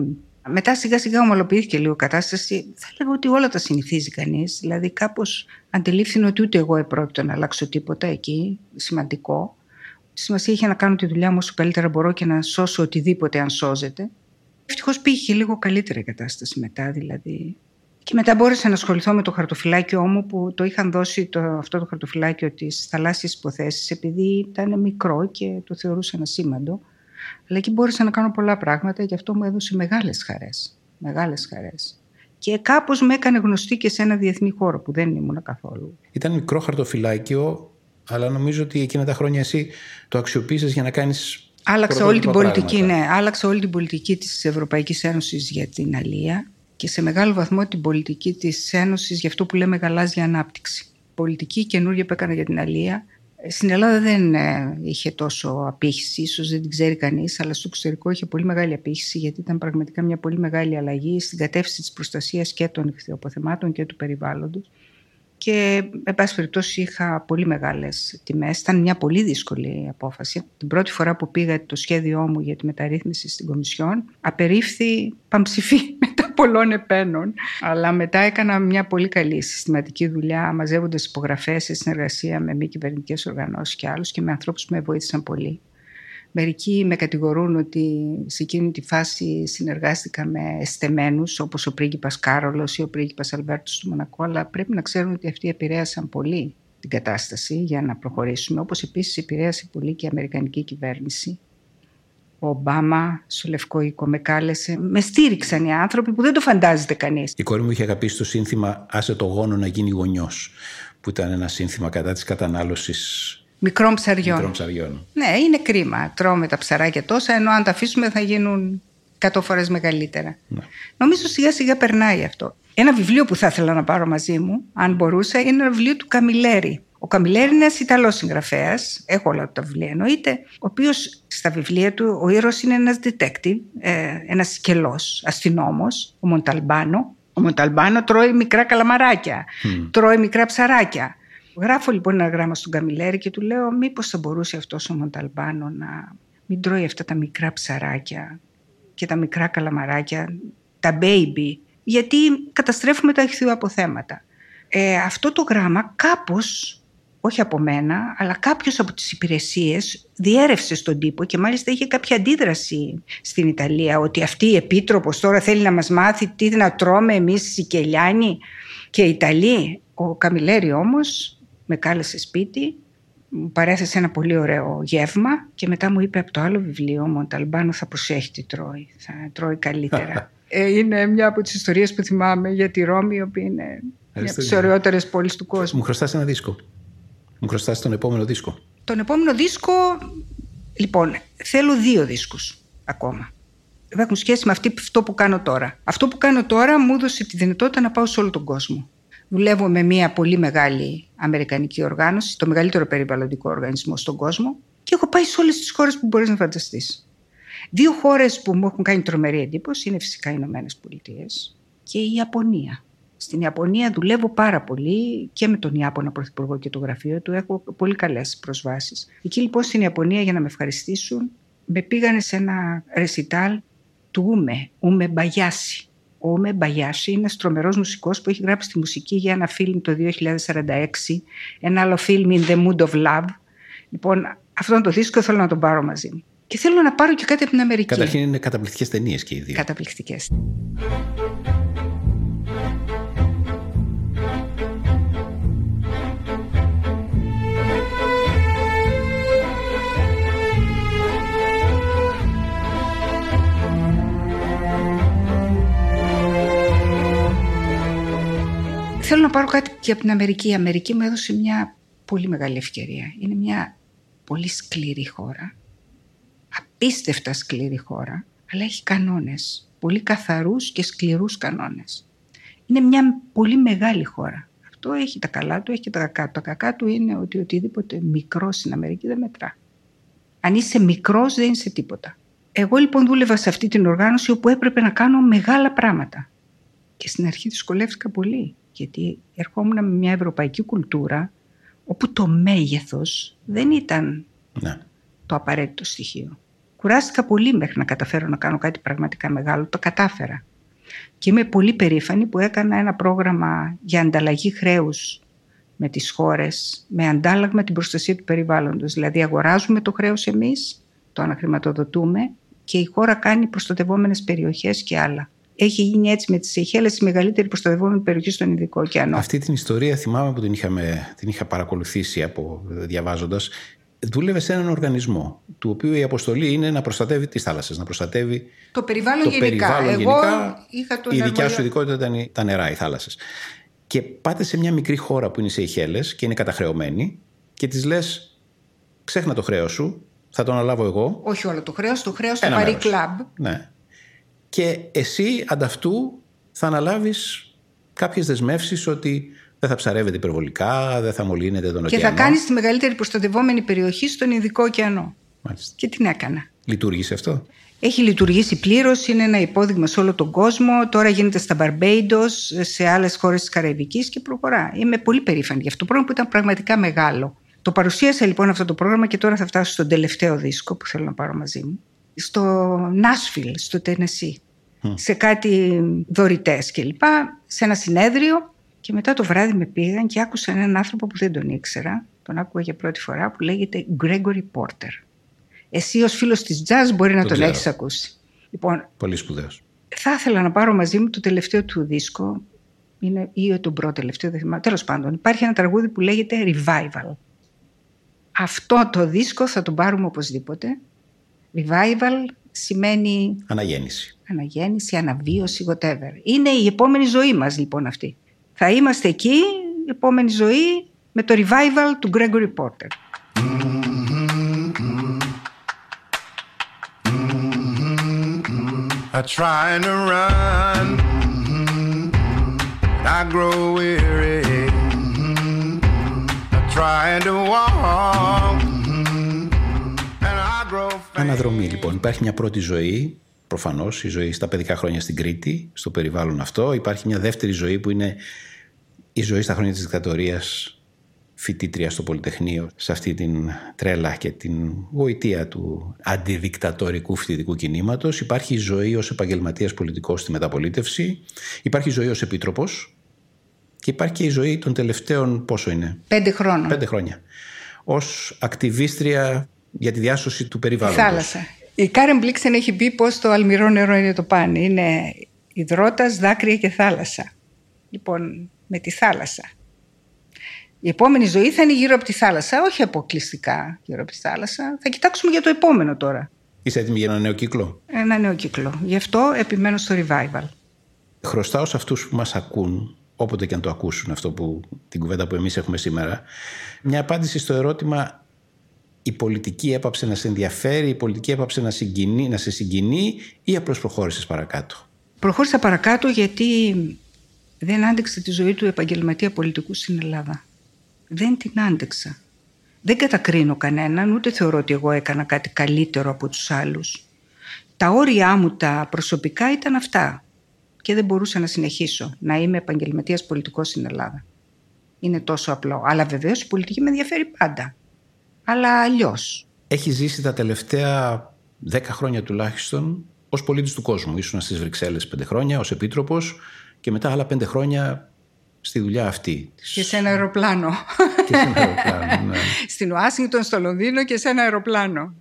[SPEAKER 3] μετά σιγά σιγά ομαλοποιήθηκε λίγο η κατάσταση, θα λέγω ότι όλα τα συνηθίζει κανείς. Δηλαδή, κάπως αντιλήφθηνε ότι ούτε εγώ επρόκειτο να αλλάξω τίποτα εκεί, σημαντικό. Σημασία είχε να κάνω τη δουλειά μου όσο καλύτερα μπορώ και να σώσω οτιδήποτε αν σώζεται. Ευτυχώς πήγε λίγο καλύτερη η κατάσταση μετά, δηλαδή. Και μετά μπόρεσα να ασχοληθώ με το χαρτοφυλάκιό μου που το είχαν δώσει το, αυτό το χαρτοφυλάκιο της θαλάσσιες υποθέσεις επειδή ήταν μικρό και το θεωρούσα σήμαντο. Αλλά εκεί μπόρεσα να κάνω πολλά πράγματα και αυτό μου έδωσε μεγάλες χαρές. Μεγάλες χαρές. Και κάπως με έκανε γνωστή και σε ένα διεθνή χώρο που δεν ήμουν καθόλου.
[SPEAKER 2] Ήταν μικρό χαρτοφυλάκιο, αλλά νομίζω ότι εκείνα τα χρόνια εσύ το αξιοποίησες για να κάνεις
[SPEAKER 3] Άλλαξε όλη την πολιτική, ναι. Άλλαξε όλη την πολιτική της Ευρωπαϊκής Ένωσης για την Αλία και σε μεγάλο βαθμό την πολιτική της Ένωσης για αυτό που λέμε γαλάζια ανάπτυξη. Πολιτική καινούργια που έκανα για την Αλία. Στην Ελλάδα δεν ε, είχε τόσο απήχηση, ίσως δεν την ξέρει κανείς, αλλά στο εξωτερικό είχε πολύ μεγάλη απήχηση γιατί ήταν πραγματικά μια πολύ μεγάλη αλλαγή στην κατεύθυνση της προστασίας και των ηχθειοποθεμάτων και του περιβάλλοντος και εν πάση περιπτώσει είχα πολύ μεγάλες τιμές. Ήταν μια πολύ δύσκολη απόφαση. Την πρώτη φορά που πήγα το σχέδιό μου για τη μεταρρύθμιση στην Κομισιόν απερίφθη παμψηφί μετά πολλών επένων. Αλλά μετά έκανα μια πολύ καλή συστηματική δουλειά μαζεύοντας υπογραφές σε συνεργασία με μη κυβερνητικές οργανώσεις και άλλους και με ανθρώπους που με βοήθησαν πολύ. Μερικοί με κατηγορούν ότι σε εκείνη τη φάση συνεργάστηκα με εστεμένους όπως ο πρίγκιπας Κάρολος ή ο πρίγκιπας Αλβέρτος του Μονακό αλλά πρέπει να ξέρουν ότι αυτοί επηρέασαν πολύ την κατάσταση για να προχωρήσουμε όπως επίσης επηρέασε πολύ και η Αμερικανική κυβέρνηση. Ο Ομπάμα στο Λευκό Οίκο με κάλεσε. Με στήριξαν οι άνθρωποι που δεν το φαντάζεται κανείς.
[SPEAKER 2] Η κόρη μου είχε αγαπήσει το σύνθημα Άσε το γόνο να γίνει γονιός, που ήταν ένα σύνθημα κατά της κατανάλωσης
[SPEAKER 3] Μικρών ψαριών.
[SPEAKER 2] Μικρών ψαριών.
[SPEAKER 3] Ναι, είναι κρίμα. Τρώμε τα ψαράκια τόσα, ενώ αν τα αφήσουμε θα γίνουν 100 φορές μεγαλύτερα. Ναι. Νομίζω σιγά σιγά περνάει αυτό. Ένα βιβλίο που θα ήθελα να πάρω μαζί μου, αν μπορούσα, είναι ένα βιβλίο του Καμιλέρη. Ο Καμιλέρη είναι ένας Ιταλός συγγραφέας, έχω όλα τα βιβλία εννοείται, ο οποίος στα βιβλία του ο ήρωας είναι ένας detective, ε, ένας σκελός αστυνόμος, ο Μονταλμπάνο. Ο Μονταλμπάνο τρώει μικρά καλαμαράκια, τρώει μικρά ψαράκια. Γράφω λοιπόν ένα γράμμα στον Καμιλέρη και του λέω μήπως θα μπορούσε αυτός ο Μονταλμπάνο να μην τρώει αυτά τα μικρά ψαράκια και τα μικρά καλαμαράκια, τα baby, γιατί καταστρέφουμε τα αποθέματα. Ε, αυτό το γράμμα κάπως, όχι από μένα, αλλά κάποιος από τις υπηρεσίες διέρευσε στον τύπο και μάλιστα είχε κάποια αντίδραση στην Ιταλία ότι αυτή η επίτροπος τώρα θέλει να μας μάθει τι να τρώμε εμείς οι Σικελιάνοι και οι Ιταλοί. Ο Καμιλέρη όμως με κάλεσε σπίτι, μου παρέθεσε ένα πολύ ωραίο γεύμα και μετά μου είπε από το άλλο βιβλίο μου ότι Αλμπάνο θα προσέχει τι τρώει, θα τρώει καλύτερα. ε, είναι μια από τις ιστορίες που θυμάμαι για τη Ρώμη, η οποία είναι μια από τις ωραιότερες πόλεις του κόσμου.
[SPEAKER 2] Μου χρωστάς ένα δίσκο. Μου χρωστάς τον επόμενο δίσκο.
[SPEAKER 3] Τον επόμενο δίσκο, λοιπόν, θέλω δύο δίσκους ακόμα. Έχουν σχέση με αυτό που κάνω τώρα. Αυτό που κάνω τώρα μου έδωσε τη δυνατότητα να πάω σε όλο τον κόσμο. Δουλεύω με μια πολύ μεγάλη αμερικανική οργάνωση, το μεγαλύτερο περιβαλλοντικό οργανισμό στον κόσμο και έχω πάει σε όλες τις χώρες που μπορείς να φανταστείς. Δύο χώρες που μου έχουν κάνει τρομερή εντύπωση είναι φυσικά οι Ηνωμένες Πολιτείες και η Ιαπωνία. Στην Ιαπωνία δουλεύω πάρα πολύ και με τον Ιάπωνα Πρωθυπουργό και το γραφείο του. Έχω πολύ καλές προσβάσεις. Εκεί λοιπόν στην Ιαπωνία για να με ευχαριστήσουν με πήγανε σε ένα ρεσιτάλ του Ούμε, Ούμε Μπαγιάση ο Ούμε Μπαγιάση είναι ένα τρομερό μουσικός που έχει γράψει τη μουσική για ένα φιλμ το 2046, ένα άλλο φιλμ In the Mood of Love. Λοιπόν, αυτόν το δίσκο θέλω να τον πάρω μαζί μου. Και θέλω να πάρω και κάτι από την Αμερική.
[SPEAKER 2] Καταρχήν είναι καταπληκτικές ταινίες και οι δύο.
[SPEAKER 3] Καταπληκτικές. Θέλω να πάρω κάτι και από την Αμερική. Η Αμερική μου έδωσε μια πολύ μεγάλη ευκαιρία. Είναι μια πολύ σκληρή χώρα. Απίστευτα σκληρή χώρα. Αλλά έχει κανόνες. Πολύ καθαρούς και σκληρούς κανόνες. Είναι μια πολύ μεγάλη χώρα. Αυτό έχει τα καλά του, έχει και τα κακά του. Τα κακά του είναι ότι οτιδήποτε μικρός στην Αμερική δεν μετρά. Αν είσαι μικρός, δεν είσαι τίποτα. Εγώ λοιπόν δούλευα σε αυτή την οργάνωση όπου έπρεπε να κάνω μεγάλα πράγματα. Και στην αρχή δυσκολεύτηκα πολύ, γιατί ερχόμουν με μια ευρωπαϊκή κουλτούρα όπου το μέγεθος δεν ήταν
[SPEAKER 2] Ναι.
[SPEAKER 3] το απαραίτητο στοιχείο. Κουράστηκα πολύ μέχρι να καταφέρω να κάνω κάτι πραγματικά μεγάλο. Το κατάφερα. Και είμαι πολύ περήφανη που έκανα ένα πρόγραμμα για ανταλλαγή χρέους με τις χώρες, με αντάλλαγμα την προστασία του περιβάλλοντος. Δηλαδή αγοράζουμε το χρέος εμείς, το αναχρηματοδοτούμε και η χώρα κάνει προστατευόμενες περιοχές και άλλα. Έχει γίνει έτσι με τις Σeychelles η μεγαλύτερη προστατευόμενη περιοχή στον Ινδικό ωκεανό.
[SPEAKER 2] Αυτή την ιστορία θυμάμαι που την, είχαμε, την είχα παρακολουθήσει από διαβάζοντας. Δούλευε σε έναν οργανισμό, του οποίου η αποστολή είναι να προστατεύει τις θάλασσες, να προστατεύει
[SPEAKER 3] Το περιβάλλον
[SPEAKER 2] το
[SPEAKER 3] γενικά.
[SPEAKER 2] περιβάλλον
[SPEAKER 3] Εγώ
[SPEAKER 2] γενικά.
[SPEAKER 3] είχα τον
[SPEAKER 2] η δικιά
[SPEAKER 3] αρμοδιο-
[SPEAKER 2] σου ειδικότητα ήταν οι- τα νερά, οι θάλασσες. Και πάτε σε μια μικρή χώρα που είναι σε Αιχέλες και είναι καταχρεωμένη και της λες ξέχνα το χρέος σου, θα το αναλάβω εγώ.
[SPEAKER 3] Όχι όλο το χρέος, το χρέος του
[SPEAKER 2] Ένα
[SPEAKER 3] Paris
[SPEAKER 2] μέρος.
[SPEAKER 3] Club.
[SPEAKER 2] Ναι. Και εσύ ανταυτού θα αναλάβεις κάποιες δεσμεύσεις ότι δεν θα ψαρεύετε υπερβολικά, δεν θα μολύνετε τον
[SPEAKER 3] Και
[SPEAKER 2] ωκεανό.
[SPEAKER 3] θα κάνεις τη μεγαλύτερη προστατευόμενη περιοχή στον Ινδικό ωκεανό.
[SPEAKER 2] Μάλιστα.
[SPEAKER 3] Και την έκανα;
[SPEAKER 2] Λειτουργήσε αυτό;
[SPEAKER 3] Έχει λειτουργήσει πλήρως, είναι ένα υπόδειγμα σε όλο τον κόσμο. Τώρα γίνεται στα Μπαρμπέιντος, σε άλλες χώρες της Καραϊβικής και προχωρά. Είμαι πολύ περήφανη για αυτό το πρόγραμμα που ήταν πραγματικά μεγάλο. Το παρουσίασα λοιπόν αυτό το πρόγραμμα και τώρα θα φτάσω στον τελευταίο δίσκο που θέλω να πάρω μαζί μου. Στο Νάσφιλ, στο Τενεσί. Σε κάτι δωρητές κλπ. Σε ένα συνέδριο. Και μετά το βράδυ με πήγαν και άκουσαν έναν άνθρωπο που δεν τον ήξερα. Τον άκουγα για πρώτη φορά που λέγεται Gregory Porter. Εσύ ως φίλος της jazz μπορεί να
[SPEAKER 2] Τον
[SPEAKER 3] τον,
[SPEAKER 2] ξέρω.
[SPEAKER 3] έχεις ακούσει. Λοιπόν,
[SPEAKER 2] Πολύ σπουδαίος.
[SPEAKER 3] θα ήθελα να πάρω μαζί μου το τελευταίο του δίσκο είναι, ή τον πρώτο τελευταίο, δεν θυμάμαι. Τέλος πάντων, υπάρχει ένα τραγούδι που λέγεται Revival. Αυτό το δίσκο θα τον πάρουμε οπωσδήποτε. Revival σημαίνει
[SPEAKER 2] Αναγέννηση.
[SPEAKER 3] αναγέννηση, αναβίωση, whatever. Είναι η επόμενη ζωή μας λοιπόν αυτή. Θα είμαστε εκεί, η επόμενη ζωή, με το revival του Gregory Porter.
[SPEAKER 5] I try to run, I grow weary. I try to walk,
[SPEAKER 2] Αναδρομή λοιπόν. Υπάρχει μια πρώτη ζωή, προφανώς, η ζωή στα παιδικά χρόνια στην Κρήτη, στο περιβάλλον αυτό. Υπάρχει μια δεύτερη ζωή που είναι η ζωή στα χρόνια της δικτατορίας φοιτήτρια στο Πολυτεχνείο σε αυτή την τρέλα και την γοητεία του αντιδικτατορικού φοιτητικού κινήματος. Υπάρχει η ζωή ως επαγγελματίας πολιτικός στη μεταπολίτευση. Υπάρχει η ζωή ως επίτροπος. Και υπάρχει και η ζωή των τελευταίων, πόσο είναι,
[SPEAKER 3] Πέντε χρόνων.
[SPEAKER 2] πέντε χρόνια. Ως ακτιβίστρια για τη διάσωση του
[SPEAKER 3] Η
[SPEAKER 2] περιβάλλοντος.
[SPEAKER 3] θάλασσα. Η Κάρεν Μπλίξεν έχει πει πως το αλμυρό νερό είναι το πάνε. Είναι υδρότας, δάκρυα και θάλασσα. Λοιπόν, με τη θάλασσα. Η επόμενη ζωή θα είναι γύρω από τη θάλασσα, όχι αποκλειστικά γύρω από τη θάλασσα. Θα κοιτάξουμε για το επόμενο τώρα.
[SPEAKER 2] Είσαι έτοιμη για ένα νέο κύκλο;
[SPEAKER 3] Ένα νέο κύκλο. Γι' αυτό επιμένω στο revival.
[SPEAKER 2] Χρωστάω σε αυτούς που μας ακούν, όποτε και αν το ακούσουν αυτό που, την κουβέντα που εμείς έχουμε σήμερα, μια απάντηση στο ερώτημα η πολιτική έπαψε να σε ενδιαφέρει, η πολιτική έπαψε να, συγκινεί, να σε συγκινεί ή απλώς προχώρησες παρακάτω;
[SPEAKER 3] Προχώρησα παρακάτω γιατί δεν άντεξα τη ζωή του επαγγελματία πολιτικού στην Ελλάδα. Δεν την άντεξα. Δεν κατακρίνω κανέναν, ούτε θεωρώ ότι εγώ έκανα κάτι καλύτερο από τους άλλους. Τα όρια μου τα προσωπικά ήταν αυτά και δεν μπορούσα να συνεχίσω να είμαι επαγγελματίας πολιτικός στην Ελλάδα. Είναι τόσο απλό. Αλλά βεβαίως η πολιτική με ενδιαφέρει πάντα. Αλλά αλλιώς.
[SPEAKER 2] Έχει ζήσει τα τελευταία δέκα χρόνια τουλάχιστον ως πολίτης του κόσμου. Ήσουν στις Βρυξέλλες πέντε χρόνια ως επίτροπος και μετά άλλα πέντε χρόνια στη δουλειά αυτή. της-
[SPEAKER 3] Και σε ένα αεροπλάνο.
[SPEAKER 2] και σε ένα αεροπλάνο, ναι.
[SPEAKER 3] Στην Ουάσιγκτον, στο Λονδίνο και σε ένα αεροπλάνο.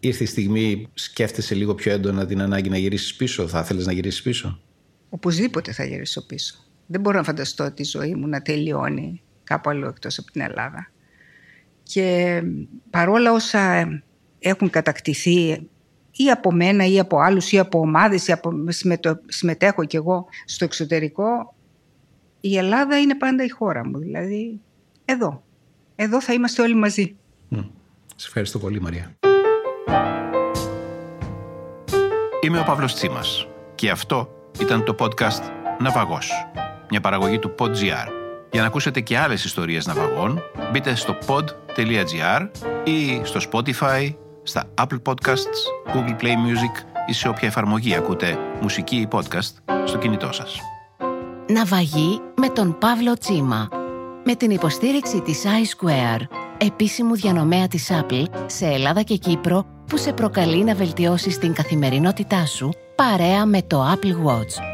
[SPEAKER 2] Ήρθε η στιγμή, σκέφτεσαι λίγο πιο έντονα την ανάγκη να γυρίσεις πίσω; Θα ήθελες να γυρίσεις πίσω;
[SPEAKER 3] Οπωσδήποτε θα γυρίσω πίσω. Δεν μπορώ να φανταστώ τη ζωή μου να τελειώνει κάπου αλλού εκτός από την Ελλάδα. Και παρόλα όσα έχουν κατακτηθεί ή από μένα ή από άλλους ή από ομάδες ή από συμμετω- συμμετέχω κι εγώ στο εξωτερικό η Ελλάδα είναι πάντα η χώρα μου. Δηλαδή εδώ. Εδώ θα είμαστε όλοι μαζί.
[SPEAKER 2] Μμ. Σε ευχαριστώ πολύ Μαρία.
[SPEAKER 6] Είμαι ο Παύλος Τσίμας και αυτό ήταν το podcast «Ναυαγός», μια παραγωγή του PodGR.
[SPEAKER 2] Για να ακούσετε και άλλες ιστορίες ναυαγών, μπείτε στο pod.gr ή στο Spotify, στα Apple Podcasts, Google Play Music ή σε όποια εφαρμογή ακούτε μουσική ή podcast στο κινητό σας.
[SPEAKER 1] Ναυαγή με τον Παύλο Τσίμα. Με την υποστήριξη της iSquare, επίσημου διανομέα της Apple σε Ελλάδα και Κύπρο που σε προκαλεί να βελτιώσεις την καθημερινότητά σου παρέα με το Apple Watch.